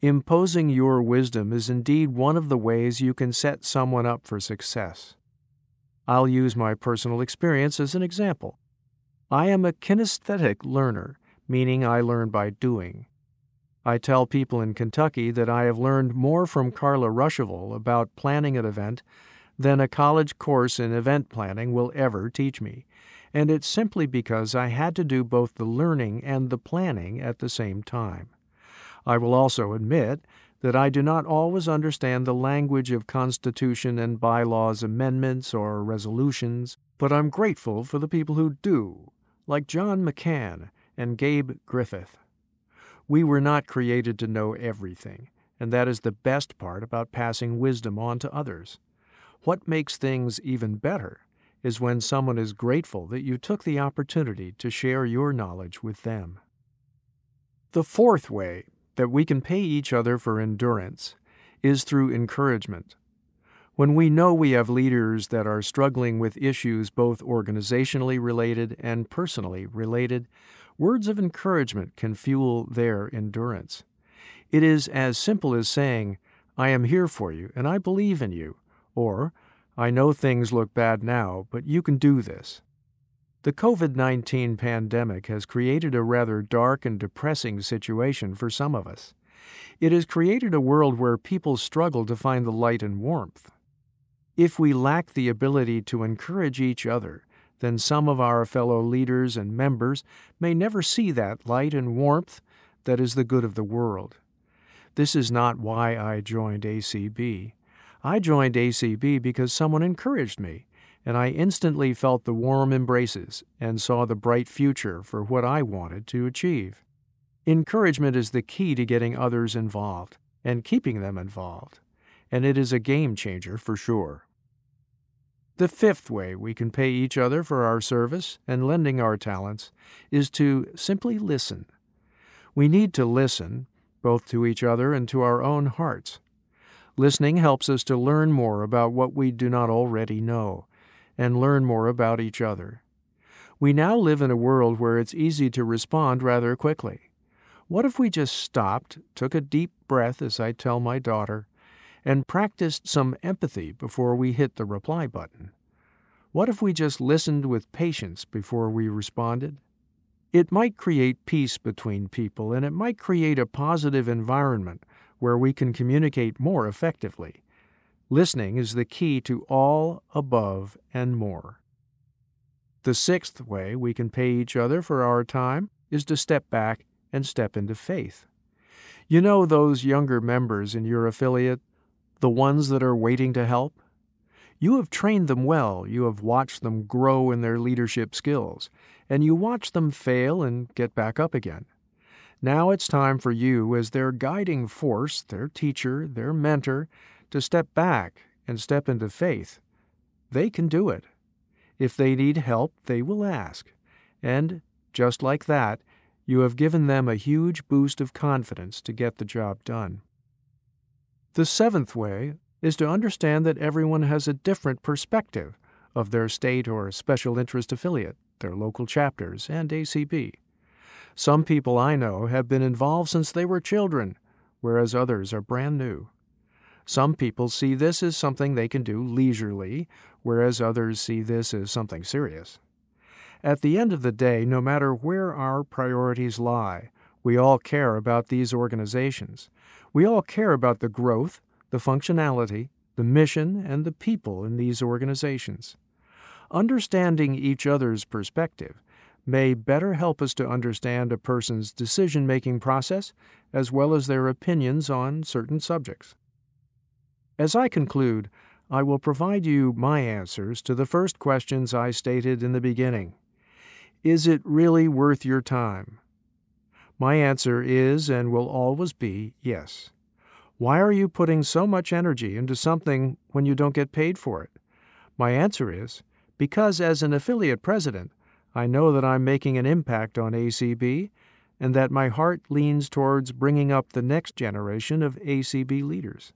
Imposing your wisdom is indeed one of the ways you can set someone up for success. I'll use my personal experience as an example. I am a kinesthetic learner, meaning I learn by doing. I tell people in Kentucky that I have learned more from Carla Ruschival about planning an event than a college course in event planning will ever teach me, and it's simply because I had to do both the learning and the planning at the same time. I will also admit that I do not always understand the language of Constitution and bylaws amendments or resolutions, but I'm grateful for the people who do, like John McCann and Gabe Griffith. We were not created to know everything, and that is the best part about passing wisdom on to others. What makes things even better is when someone is grateful that you took the opportunity to share your knowledge with them. The fourth way that we can pay each other for endurance is through encouragement. When we know we have leaders that are struggling with issues both organizationally related and personally related, words of encouragement can fuel their endurance. It is as simple as saying, I am here for you and I believe in you, or, I know things look bad now, but you can do this. The COVID 19 pandemic has created a rather dark and depressing situation for some of us. It has created a world where people struggle to find the light and warmth. If we lack the ability to encourage each other, then some of our fellow leaders and members may never see that light and warmth that is the good of the world. This is not why I joined ACB. I joined ACB because someone encouraged me, and I instantly felt the warm embraces and saw the bright future for what I wanted to achieve. Encouragement is the key to getting others involved and keeping them involved, and it is a game changer for sure. The fifth way we can pay each other for our service and lending our talents is to simply listen. We need to listen, both to each other and to our own hearts. Listening helps us to learn more about what we do not already know and learn more about each other. We now live in a world where it's easy to respond rather quickly. What if we just stopped, took a deep breath, as I tell my daughter, and practiced some empathy before we hit the reply button? What if we just listened with patience before we responded? It might create peace between people, and it might create a positive environment where we can communicate more effectively. Listening is the key to all above and more. The sixth way we can pay each other for our time is to step back and step into faith. You know those younger members in your affiliate the ones that are waiting to help? You have trained them well, you have watched them grow in their leadership skills, and you watch them fail and get back up again. Now it's time for you, as their guiding force, their teacher, their mentor, to step back and step into faith. They can do it. If they need help, they will ask. And, just like that, you have given them a huge boost of confidence to get the job done. The seventh way is to understand that everyone has a different perspective of their state or special interest affiliate, their local chapters, and ACB. Some people I know have been involved since they were children, whereas others are brand new. Some people see this as something they can do leisurely, whereas others see this as something serious. At the end of the day, no matter where our priorities lie, we all care about these organizations. We all care about the growth, the functionality, the mission, and the people in these organizations. Understanding each other's perspective may better help us to understand a person's decision making process as well as their opinions on certain subjects. As I conclude, I will provide you my answers to the first questions I stated in the beginning. Is it really worth your time? My answer is and will always be yes. Why are you putting so much energy into something when you don't get paid for it? My answer is because as an affiliate president, I know that I'm making an impact on ACB and that my heart leans towards bringing up the next generation of ACB leaders.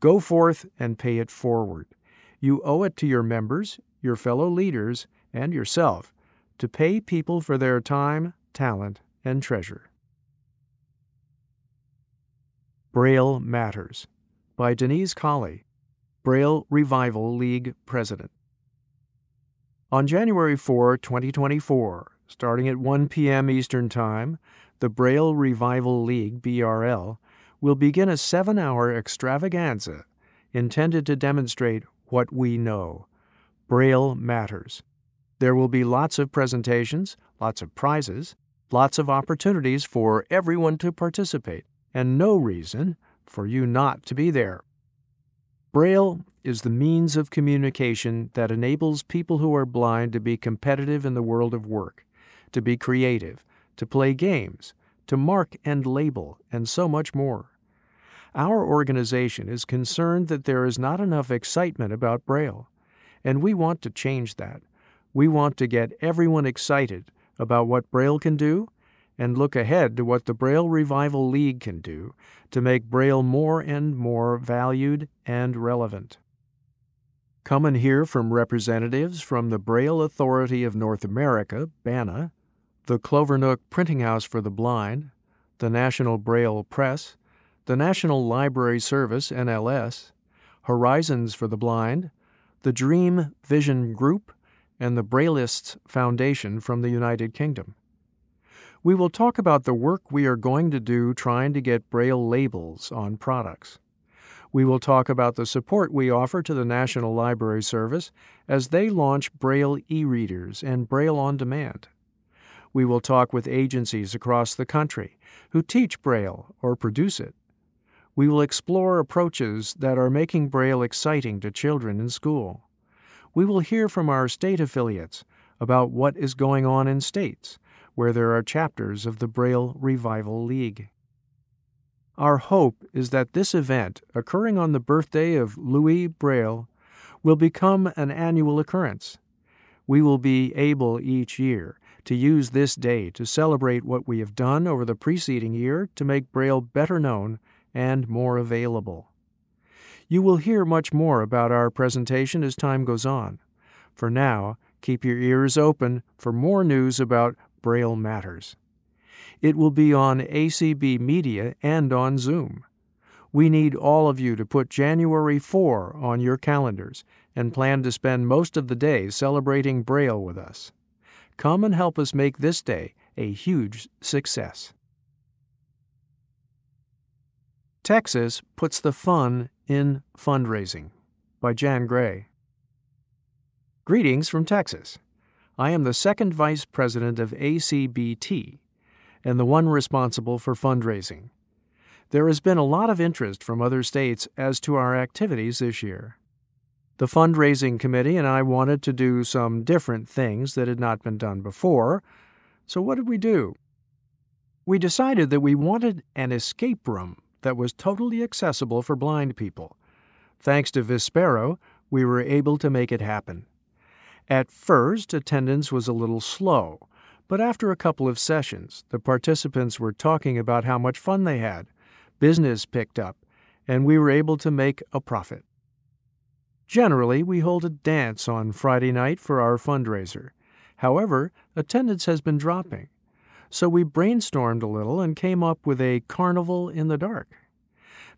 Go forth and pay it forward. You owe it to your members, your fellow leaders, and yourself to pay people for their time, talent, and treasure. Braille Matters by Denise Colley, Braille Revival League President. On January 4, 2024, starting at 1 p.m. Eastern Time, the Braille Revival League, BRL, will begin a seven hour extravaganza intended to demonstrate what we know. Braille matters. There will be lots of presentations, lots of prizes, lots of opportunities for everyone to participate, and no reason for you not to be there. Braille is the means of communication that enables people who are blind to be competitive in the world of work, to be creative, to play games, to mark and label, and so much more. Our organization is concerned that there is not enough excitement about Braille, and we want to change that. We want to get everyone excited about what Braille can do and look ahead to what the Braille Revival League can do to make Braille more and more valued and relevant. Come and hear from representatives from the Braille Authority of North America, BANA, the Clovernook Printing House for the Blind, the National Braille Press, the National Library Service, NLS, Horizons for the Blind, the Dream Vision Group, and the Braillists Foundation from the United Kingdom. We will talk about the work we are going to do trying to get Braille labels on products. We will talk about the support we offer to the National Library Service as they launch Braille e readers and Braille on Demand. We will talk with agencies across the country who teach Braille or produce it. We will explore approaches that are making Braille exciting to children in school. We will hear from our state affiliates about what is going on in states where there are chapters of the Braille Revival League. Our hope is that this event, occurring on the birthday of Louis Braille, will become an annual occurrence. We will be able each year to use this day to celebrate what we have done over the preceding year to make Braille better known and more available. You will hear much more about our presentation as time goes on. For now, keep your ears open for more news about Braille Matters. It will be on ACB Media and on Zoom. We need all of you to put January 4 on your calendars and plan to spend most of the day celebrating Braille with us. Come and help us make this day a huge success. Texas puts the fun in fundraising by Jan Gray. Greetings from Texas. I am the second vice president of ACBT, and the one responsible for fundraising. There has been a lot of interest from other states as to our activities this year. The fundraising committee and I wanted to do some different things that had not been done before, so what did we do? We decided that we wanted an escape room that was totally accessible for blind people. Thanks to Vispero, we were able to make it happen. At first, attendance was a little slow, but after a couple of sessions, the participants were talking about how much fun they had. Business picked up, and we were able to make a profit. Generally, we hold a dance on Friday night for our fundraiser. However, attendance has been dropping. So we brainstormed a little and came up with a carnival in the dark.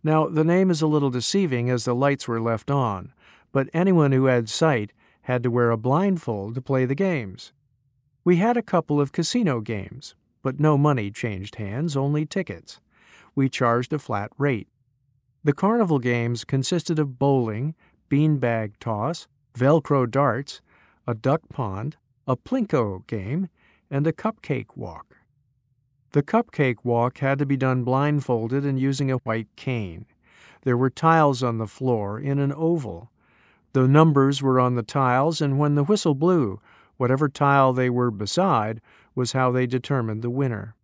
Now, the name is a little deceiving as the lights were left on, but anyone who had sight had to wear a blindfold to play the games. We had a couple of casino games, but no money changed hands, only tickets. We charged a flat rate. The carnival games consisted of bowling, beanbag toss, Velcro darts, a duck pond, a plinko game, and a cupcake walk. The cupcake walk had to be done blindfolded and using a white cane. There were tiles on the floor in an oval. The numbers were on the tiles, and when the whistle blew, Whatever tile they were beside was how they determined the winner.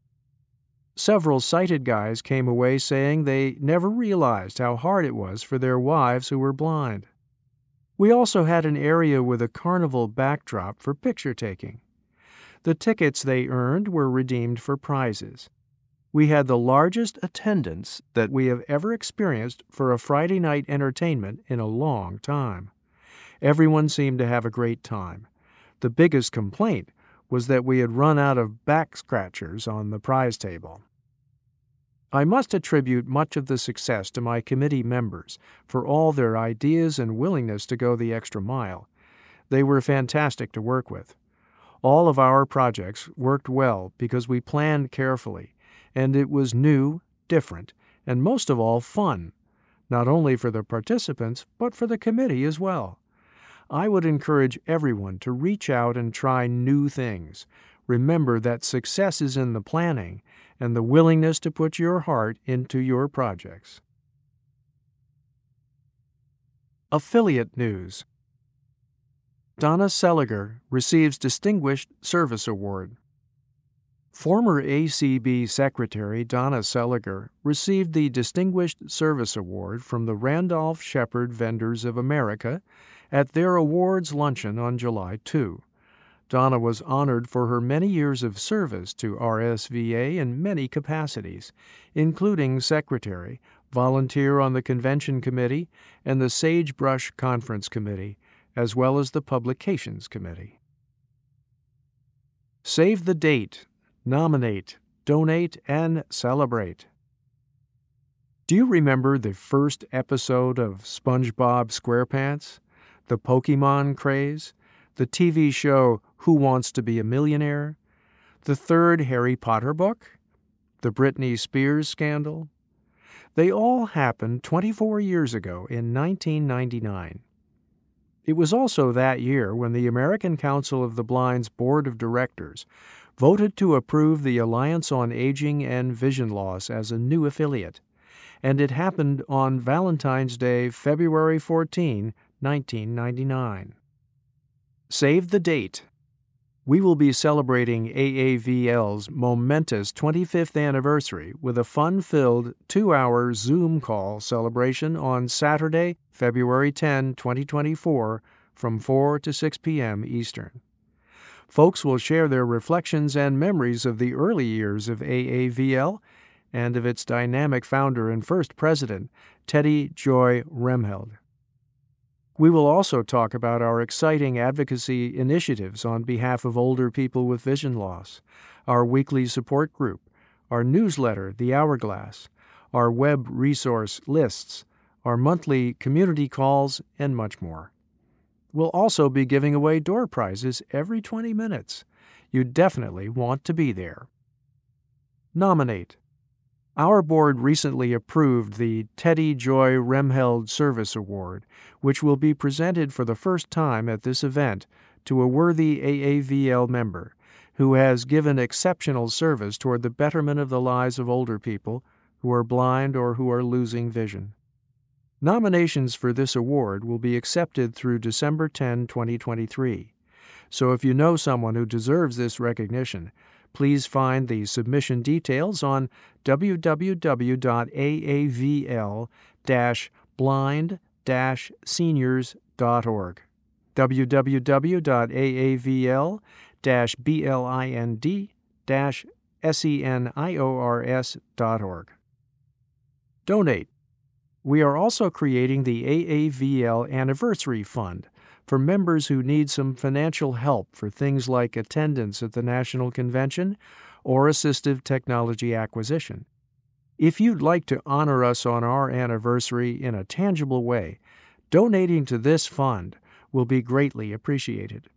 Several sighted guys came away saying they never realized how hard it was for their wives who were blind. We also had an area with a carnival backdrop for picture taking. The tickets they earned were redeemed for prizes. We had the largest attendance that we have ever experienced for a Friday night entertainment in a long time. Everyone seemed to have a great time. The biggest complaint was that we had run out of back scratchers on the prize table. I must attribute much of the success to my committee members for all their ideas and willingness to go the extra mile. They were fantastic to work with. All of our projects worked well because we planned carefully, and it was new, different, and most of all fun, not only for the participants, but for the committee as well. I would encourage everyone to reach out and try new things. Remember that success is in the planning and the willingness to put your heart into your projects. Affiliate News Donna Seliger receives Distinguished Service Award. Former ACB Secretary Donna Seliger received the Distinguished Service Award from the Randolph Sheppard Vendors of America at their awards luncheon on July 2. Donna was honored for her many years of service to RSVA in many capacities, including secretary, volunteer on the convention committee, and the Sagebrush Conference Committee, as well as the publications committee. Save the date, nominate, donate, and celebrate. Do you remember the first episode of SpongeBob SquarePants? The Pokemon craze, the TV show Who Wants to Be a Millionaire, the third Harry Potter book, the Britney Spears scandal. They all happened 24 years ago in 1999. It was also that year when the American Council of the Blind's Board of Directors voted to approve the Alliance on Aging and Vision Loss as a new affiliate, and it happened on Valentine's Day, February 14, 1999. Save the date. We will be celebrating AAVL's momentous 25th anniversary with a fun filled two hour Zoom call celebration on Saturday, February 10, 2024, from 4 to 6 p.m. Eastern. Folks will share their reflections and memories of the early years of AAVL and of its dynamic founder and first president, Teddy Joy Remhild. We will also talk about our exciting advocacy initiatives on behalf of older people with vision loss, our weekly support group, our newsletter, The Hourglass, our web resource lists, our monthly community calls, and much more. We'll also be giving away door prizes every 20 minutes. You definitely want to be there. Nominate our board recently approved the Teddy Joy Remhild Service Award, which will be presented for the first time at this event to a worthy AAVL member who has given exceptional service toward the betterment of the lives of older people who are blind or who are losing vision. Nominations for this award will be accepted through December 10, 2023. So if you know someone who deserves this recognition, Please find the submission details on www.aavl-blind-seniors.org www.aavl-blind-seniors.org Donate. We are also creating the AAVL Anniversary Fund for members who need some financial help for things like attendance at the National Convention or assistive technology acquisition. If you'd like to honor us on our anniversary in a tangible way, donating to this fund will be greatly appreciated.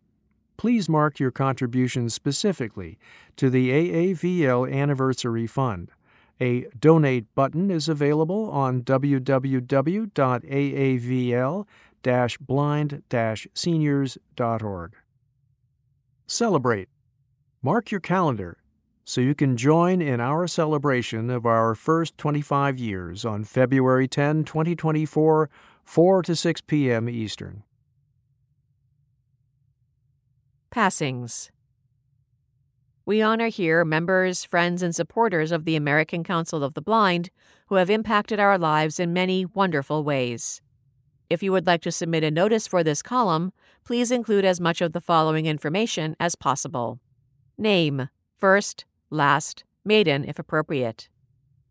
Please mark your contributions specifically to the AAVL Anniversary Fund. A donate button is available on www.aavl blind-seniors.org. Celebrate. Mark your calendar so you can join in our celebration of our first 25 years on February 10, 2024, 4 to 6 p.m. Eastern. Passings. We honor here members, friends, and supporters of the American Council of the Blind who have impacted our lives in many wonderful ways. If you would like to submit a notice for this column, please include as much of the following information as possible Name, first, last, maiden if appropriate.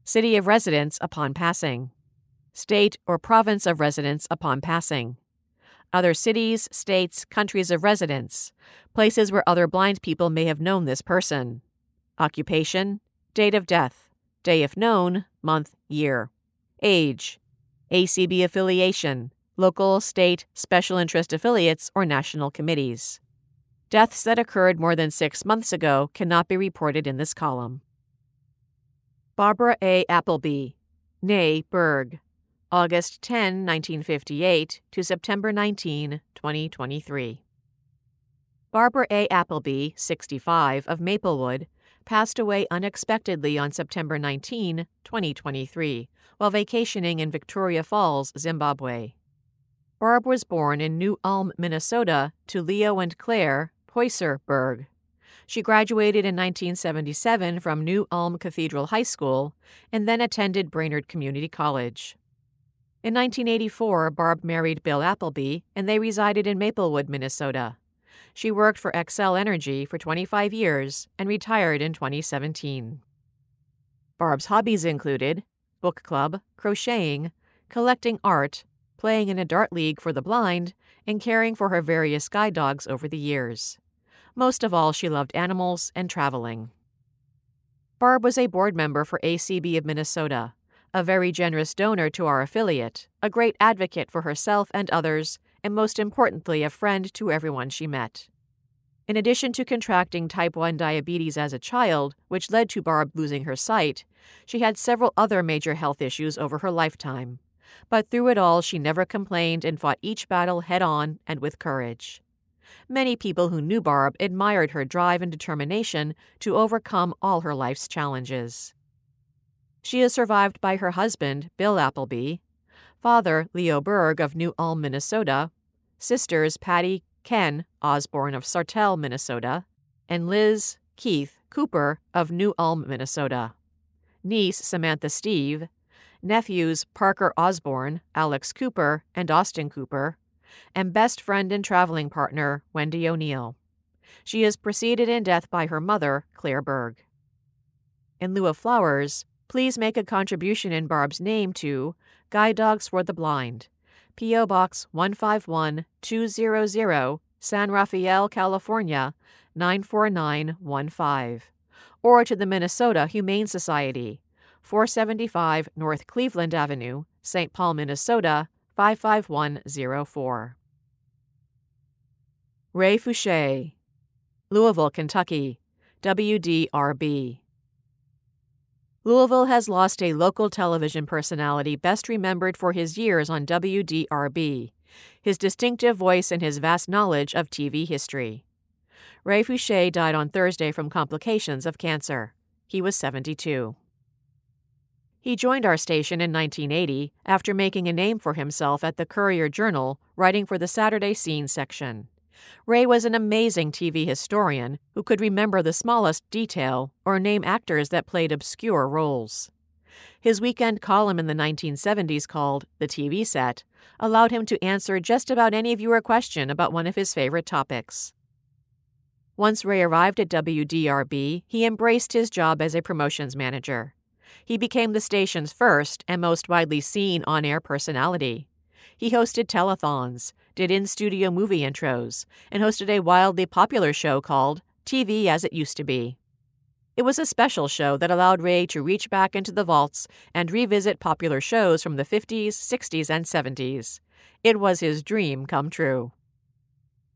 City of residence upon passing. State or province of residence upon passing. Other cities, states, countries of residence, places where other blind people may have known this person. Occupation, date of death, day if known, month, year. Age, ACB affiliation, local, state, special interest affiliates, or national committees. Deaths that occurred more than six months ago cannot be reported in this column. Barbara A. Appleby, née Berg, August 10, 1958 to September 19, 2023. Barbara A. Appleby, 65, of Maplewood, passed away unexpectedly on September 19, 2023, while vacationing in Victoria Falls, Zimbabwe. Barb was born in New Ulm, Minnesota, to Leo and Claire Poyser Berg. She graduated in 1977 from New Ulm Cathedral High School and then attended Brainerd Community College. In 1984, Barb married Bill Appleby and they resided in Maplewood, Minnesota. She worked for Xcel Energy for 25 years and retired in 2017. Barb's hobbies included book club, crocheting, collecting art, playing in a dart league for the blind, and caring for her various guide dogs over the years. Most of all, she loved animals and traveling. Barb was a board member for ACB of Minnesota, a very generous donor to our affiliate, a great advocate for herself and others, and most importantly, a friend to everyone she met. In addition to contracting type 1 diabetes as a child, which led to Barb losing her sight, she had several other major health issues over her lifetime. But through it all, she never complained and fought each battle head on and with courage. Many people who knew Barb admired her drive and determination to overcome all her life's challenges. She is survived by her husband, Bill Appleby, father, Leo Berg of New Ulm, Minnesota, sisters Patty, Ken Osborne of Sartell, Minnesota, and Liz, Keith Cooper of New Ulm, Minnesota, niece Samantha Steve, nephews Parker Osborne, Alex Cooper, and Austin Cooper, and best friend and traveling partner, Wendy O'Neill. She is preceded in death by her mother, Claire Berg. In lieu of flowers, please make a contribution in Barb's name to Guide Dogs for the Blind, P.O. Box 151200, San Rafael, California 94915, or to the Minnesota Humane Society, 475 North Cleveland Avenue, St. Paul, Minnesota 55104. Ray Fouché, Louisville, Kentucky, WDRB. Louisville has lost a local television personality best remembered for his years on WDRB, his distinctive voice, and his vast knowledge of TV history. Ray Fouché died on Thursday from complications of cancer. He was 72. He joined our station in 1980 after making a name for himself at the Courier Journal, writing for the Saturday Scene section. Ray was an amazing TV historian who could remember the smallest detail or name actors that played obscure roles. His weekend column in the 1970s called The TV Set allowed him to answer just about any viewer question about one of his favorite topics. Once Ray arrived at WDRB, he embraced his job as a promotions manager he became the station's first and most widely seen on air personality. He hosted telethons, did in studio movie intros, and hosted a wildly popular show called TV as It Used to Be. It was a special show that allowed Ray to reach back into the vaults and revisit popular shows from the 50s, 60s, and 70s. It was his dream come true.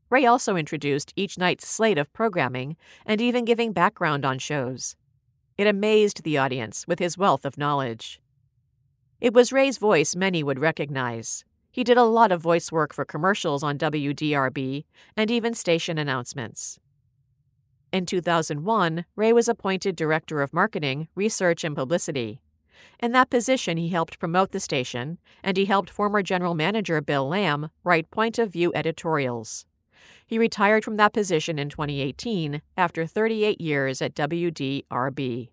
Ray also introduced each night's slate of programming and even giving background on shows. It amazed the audience with his wealth of knowledge. It was Ray's voice many would recognize. He did a lot of voice work for commercials on WDRB and even station announcements. In 2001, Ray was appointed Director of Marketing, Research, and Publicity. In that position, he helped promote the station, and he helped former General Manager Bill Lamb write point of view editorials. He retired from that position in 2018 after 38 years at WDRB.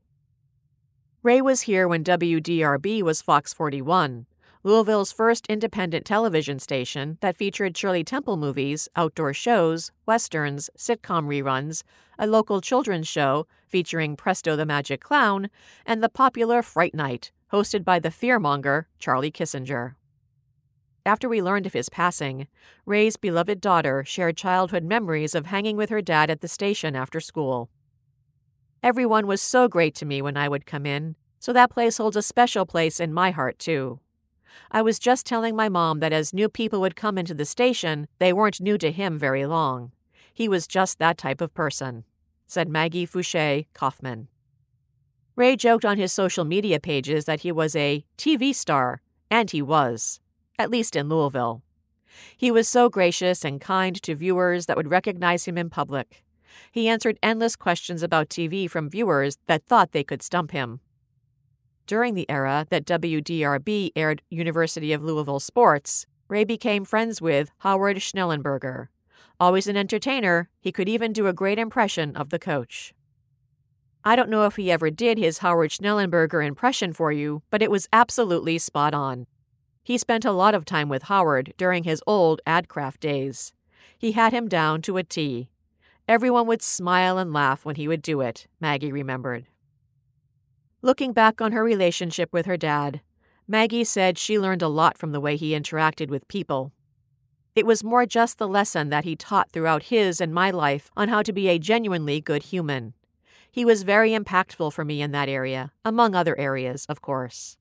Ray was here when WDRB was Fox 41, Louisville's first independent television station that featured Shirley Temple movies, outdoor shows, westerns, sitcom reruns, a local children's show featuring Presto the Magic Clown, and the popular Fright Night, hosted by the fearmonger Charlie Kissinger. After we learned of his passing, Ray's beloved daughter shared childhood memories of hanging with her dad at the station after school. Everyone was so great to me when I would come in, so that place holds a special place in my heart, too. I was just telling my mom that as new people would come into the station, they weren't new to him very long. He was just that type of person, said Maggie Fouché Kaufman. Ray joked on his social media pages that he was a TV star, and he was at least in Louisville. He was so gracious and kind to viewers that would recognize him in public. He answered endless questions about TV from viewers that thought they could stump him. During the era that WDRB aired University of Louisville sports, Ray became friends with Howard Schnellenberger. Always an entertainer, he could even do a great impression of the coach. I don't know if he ever did his Howard Schnellenberger impression for you, but it was absolutely spot on. He spent a lot of time with Howard during his old AdCraft days. He had him down to a T. Everyone would smile and laugh when he would do it, Maggie remembered. Looking back on her relationship with her dad, Maggie said she learned a lot from the way he interacted with people. It was more just the lesson that he taught throughout his and my life on how to be a genuinely good human. He was very impactful for me in that area, among other areas, of course.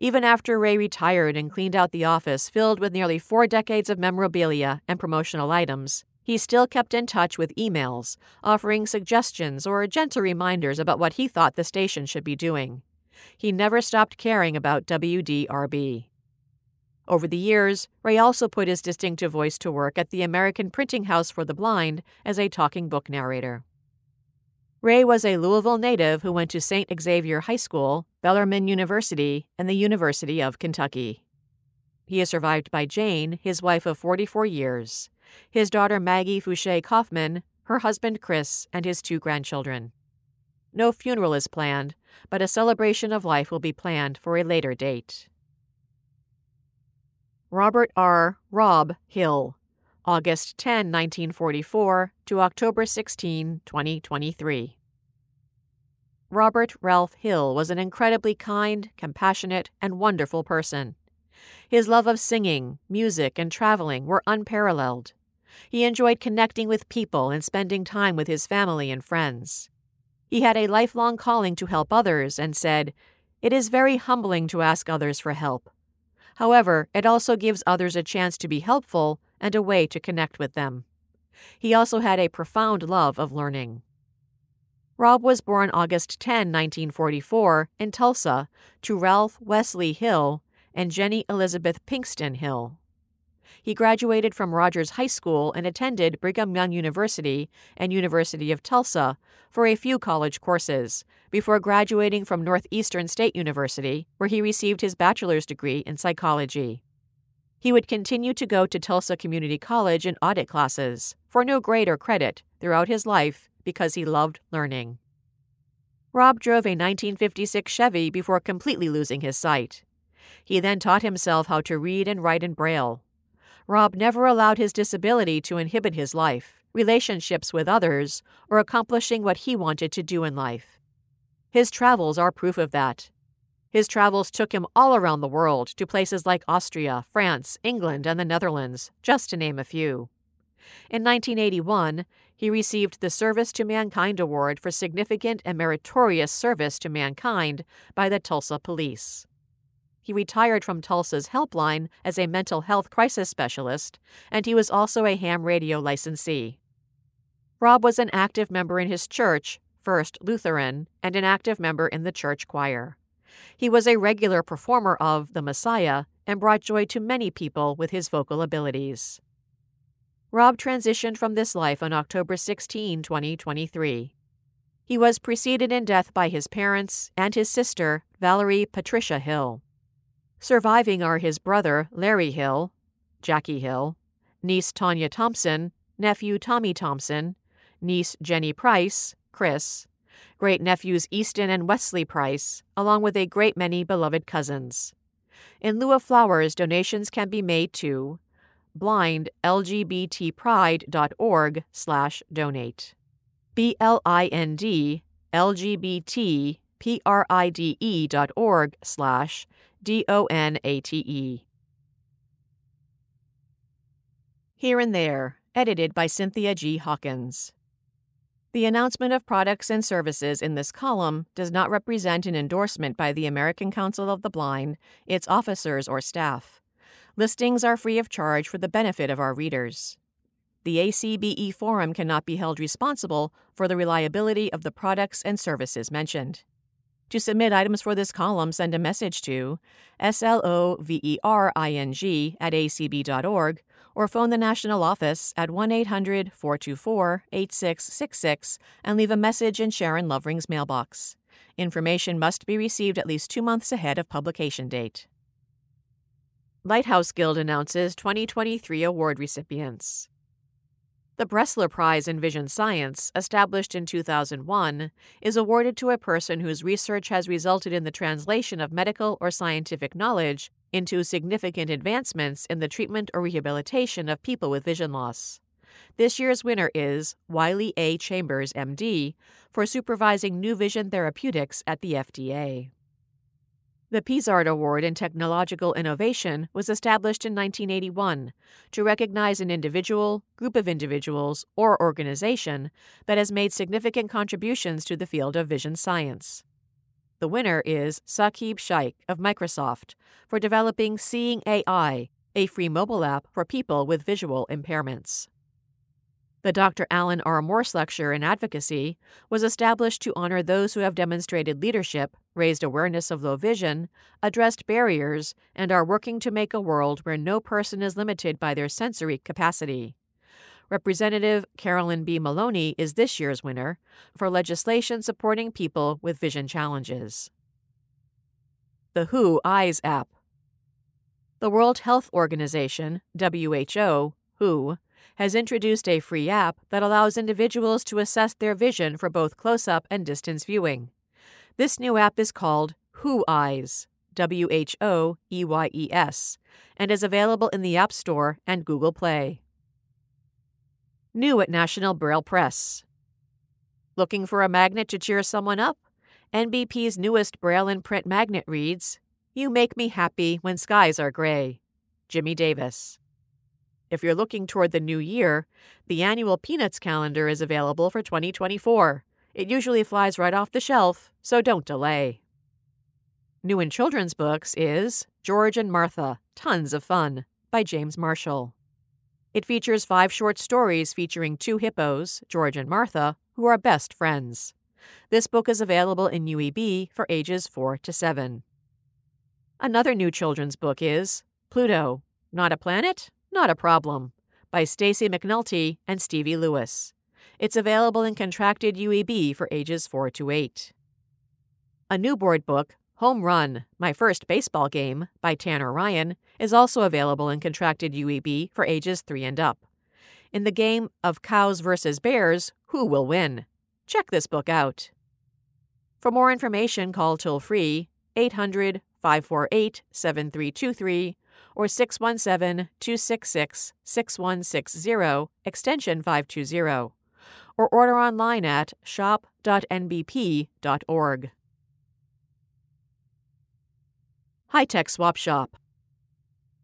Even after Ray retired and cleaned out the office filled with nearly four decades of memorabilia and promotional items, He still kept in touch with emails, offering suggestions or gentle reminders about what he thought the station should be doing. He never stopped caring about WDRB. Over the years, Ray also put his distinctive voice to work at the American Printing House for the Blind as a talking book narrator. Ray was a Louisville native who went to St. Xavier High School, Bellarmine University, and the University of Kentucky. He is survived by Jane, his wife of 44 years, his daughter Maggie Fouché Kaufman, her husband Chris, and his two grandchildren. No funeral is planned, but a celebration of life will be planned for a later date. Robert R. Rob Hill, August 10, 1944 to October 16, 2023. Robert Ralph Hill was an incredibly kind, compassionate, and wonderful person. His love of singing, music, and traveling were unparalleled. He enjoyed connecting with people and spending time with his family and friends. He had a lifelong calling to help others and said, It is very humbling to ask others for help. However, it also gives others a chance to be helpful and a way to connect with them. He also had a profound love of learning. Rob was born August 10, 1944, in Tulsa, to Ralph Wesley Hill and Jenny Elizabeth Pinkston Hill. He graduated from Rogers High School and attended Brigham Young University and University of Tulsa for a few college courses before graduating from Northeastern State University, where he received his bachelor's degree in psychology. He would continue to go to Tulsa Community College in audit classes for no grade or credit throughout his life because he loved learning. Rob drove a 1956 Chevy before completely losing his sight. He then taught himself how to read and write in Braille. Rob never allowed his disability to inhibit his life, relationships with others, or accomplishing what he wanted to do in life. His travels are proof of that. His travels took him all around the world to places like Austria, France, England, and the Netherlands, just to name a few. In 1981, he received the Service to Mankind Award for significant and meritorious service to mankind by the Tulsa Police. He retired from Tulsa's helpline as a mental health crisis specialist, and he was also a ham radio licensee. Rob was an active member in his church, First Lutheran, and an active member in the church choir. He was a regular performer of The Messiah and brought joy to many people with his vocal abilities. Rob transitioned from this life on October 16, 2023. He was preceded in death by his parents and his sister, Valerie Patricia Hill. Surviving are his brother, Larry Hill, Jackie Hill, niece Tanya Thompson, nephew Tommy Thompson, niece Jenny Price, Chris, great nephews Easton and Wesley Price, along with a great many beloved cousins. In lieu of flowers, donations can be made to blindlgbtpride.org slash donate. B-L-I-N-D L-G-B-T-P-R-I-D-E dot org slash D O N A T E. Here and There, edited by Cynthia G. Hawkins. The announcement of products and services in this column does not represent an endorsement by the American Council of the Blind, its officers, or staff. Listings are free of charge for the benefit of our readers. The ACBE Forum cannot be held responsible for the reliability of the products and services mentioned. To submit items for this column, send a message to slovering at acb.org or phone the national office at 1 800 424 8666 and leave a message in Sharon Lovering's mailbox. Information must be received at least two months ahead of publication date. Lighthouse Guild announces 2023 award recipients. The Bressler Prize in Vision Science, established in 2001, is awarded to a person whose research has resulted in the translation of medical or scientific knowledge into significant advancements in the treatment or rehabilitation of people with vision loss. This year's winner is Wiley A. Chambers, MD, for supervising new vision therapeutics at the FDA. The Pisart Award in Technological Innovation was established in 1981 to recognize an individual, group of individuals, or organization that has made significant contributions to the field of vision science. The winner is Saqib Shaikh of Microsoft for developing Seeing AI, a free mobile app for people with visual impairments. The Dr. Alan R. Morse Lecture in Advocacy was established to honor those who have demonstrated leadership, raised awareness of low vision, addressed barriers, and are working to make a world where no person is limited by their sensory capacity. Representative Carolyn B. Maloney is this year's winner for legislation supporting people with vision challenges. The WHO Eyes app. The World Health Organization, WHO, WHO, has introduced a free app that allows individuals to assess their vision for both close up and distance viewing. This new app is called WHO Eyes, W H O E Y E S, and is available in the App Store and Google Play. New at National Braille Press. Looking for a magnet to cheer someone up? NBP's newest Braille and print magnet reads, You make me happy when skies are gray. Jimmy Davis. If you're looking toward the new year, the annual Peanuts calendar is available for 2024. It usually flies right off the shelf, so don't delay. New in children's books is George and Martha Tons of Fun by James Marshall. It features five short stories featuring two hippos, George and Martha, who are best friends. This book is available in UEB for ages 4 to 7. Another new children's book is Pluto Not a Planet? Not a Problem by Stacy McNulty and Stevie Lewis. It's available in contracted UEB for ages 4 to 8. A new board book, Home Run My First Baseball Game by Tanner Ryan, is also available in contracted UEB for ages 3 and up. In the game of cows versus bears, who will win? Check this book out. For more information, call toll free 800 548 7323 or 617 266 6160, extension 520, or order online at shop.nbp.org. High Tech Swap Shop.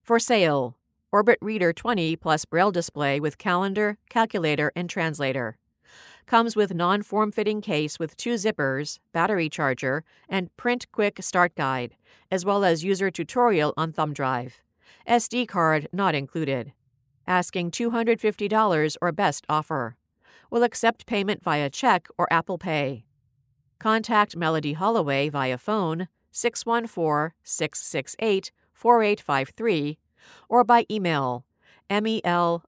For sale Orbit Reader 20 plus Braille display with calendar, calculator, and translator. Comes with non form fitting case with two zippers, battery charger, and print quick start guide, as well as user tutorial on thumb drive. SD card not included. Asking $250 or best offer. Will accept payment via check or Apple Pay. Contact Melody Holloway via phone 614 668 4853 or by email melissstable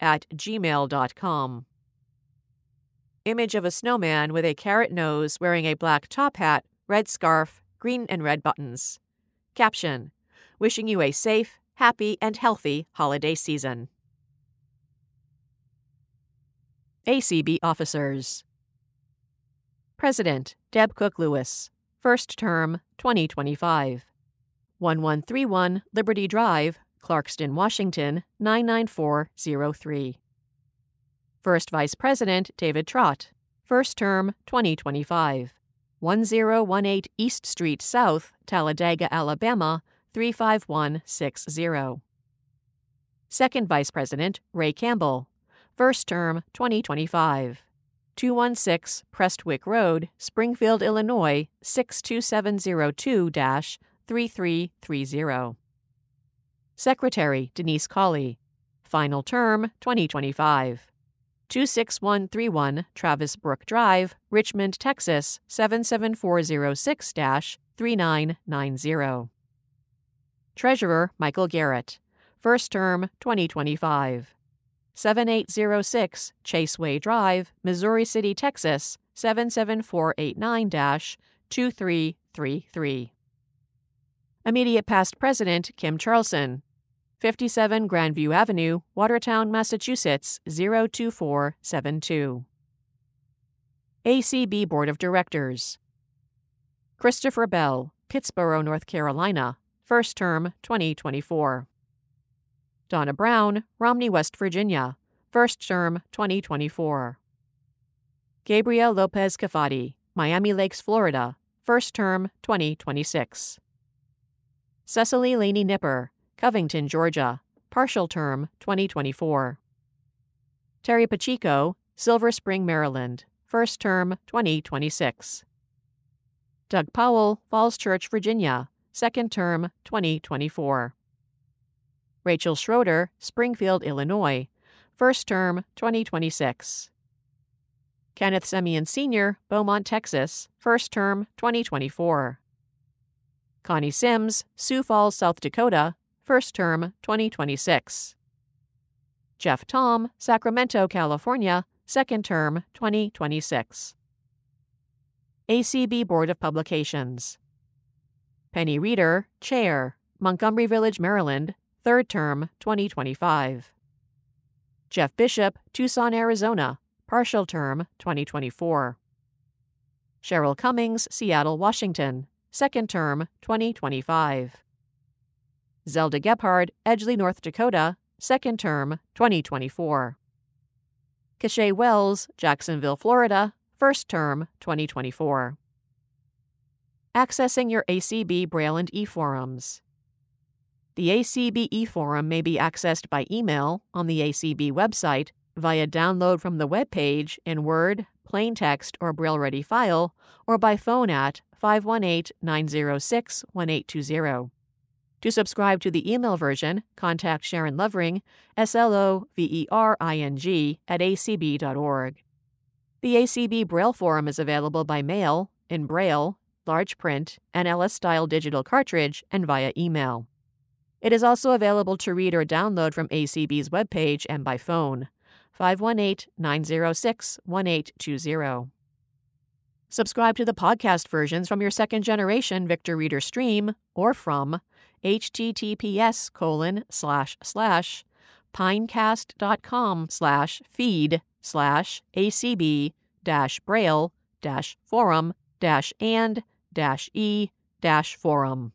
at gmail.com. Image of a snowman with a carrot nose wearing a black top hat, red scarf, green and red buttons. Caption Wishing you a safe, happy, and healthy holiday season. ACB Officers President Deb Cook Lewis, First Term 2025. 1131 Liberty Drive, Clarkston, Washington 99403. First Vice President David Trott, First Term 2025. 1018 East Street South, Talladega, Alabama 35160. Second Vice President Ray Campbell, First Term 2025. 216 Prestwick Road, Springfield, Illinois 62702 3330. Secretary Denise Colley, Final Term 2025. 26131 Travis Brook Drive, Richmond, Texas 77406 3990. Treasurer Michael Garrett, First Term 2025. 7806 Chaseway Drive, Missouri City, Texas 77489 2333. Immediate past President Kim Charlson, 57 Grandview Avenue, Watertown, Massachusetts 02472. ACB Board of Directors Christopher Bell, Pittsboro, North Carolina, first term 2024. Donna Brown, Romney, West Virginia, first term 2024. Gabriel Lopez Cafati, Miami Lakes, Florida, first term 2026. Cecily Laney Nipper, Covington, Georgia, partial term 2024. Terry Pacheco, Silver Spring, Maryland, first term 2026. Doug Powell, Falls Church, Virginia, second term 2024. Rachel Schroeder, Springfield, Illinois, first term 2026. Kenneth Semien Sr., Beaumont, Texas, first term 2024. Connie Sims, Sioux Falls, South Dakota, first term 2026. Jeff Tom, Sacramento, California, second term 2026. ACB Board of Publications. Penny Reeder, Chair, Montgomery Village, Maryland, third term 2025. Jeff Bishop, Tucson, Arizona, partial term 2024. Cheryl Cummings, Seattle, Washington, second term 2025. Zelda Gebhard, Edgeley, North Dakota, second term 2024. Cachet Wells, Jacksonville, Florida, first term 2024. Accessing your ACB Braille and e-forums. The ACB e-forum may be accessed by email on the ACB website, via download from the web page in Word, plain text, or Braille Ready file, or by phone at 518 906 1820. To subscribe to the email version, contact Sharon Lovering, S L O V E R I N G, at acb.org. The ACB Braille Forum is available by mail, in Braille, large print, and LS style digital cartridge, and via email. It is also available to read or download from ACB's webpage and by phone. 518 906 1820. Subscribe to the podcast versions from your second generation Victor Reader stream or from https colon slash slash pinecast.com slash feed slash acb dash braille dash forum dash and dash e dash forum.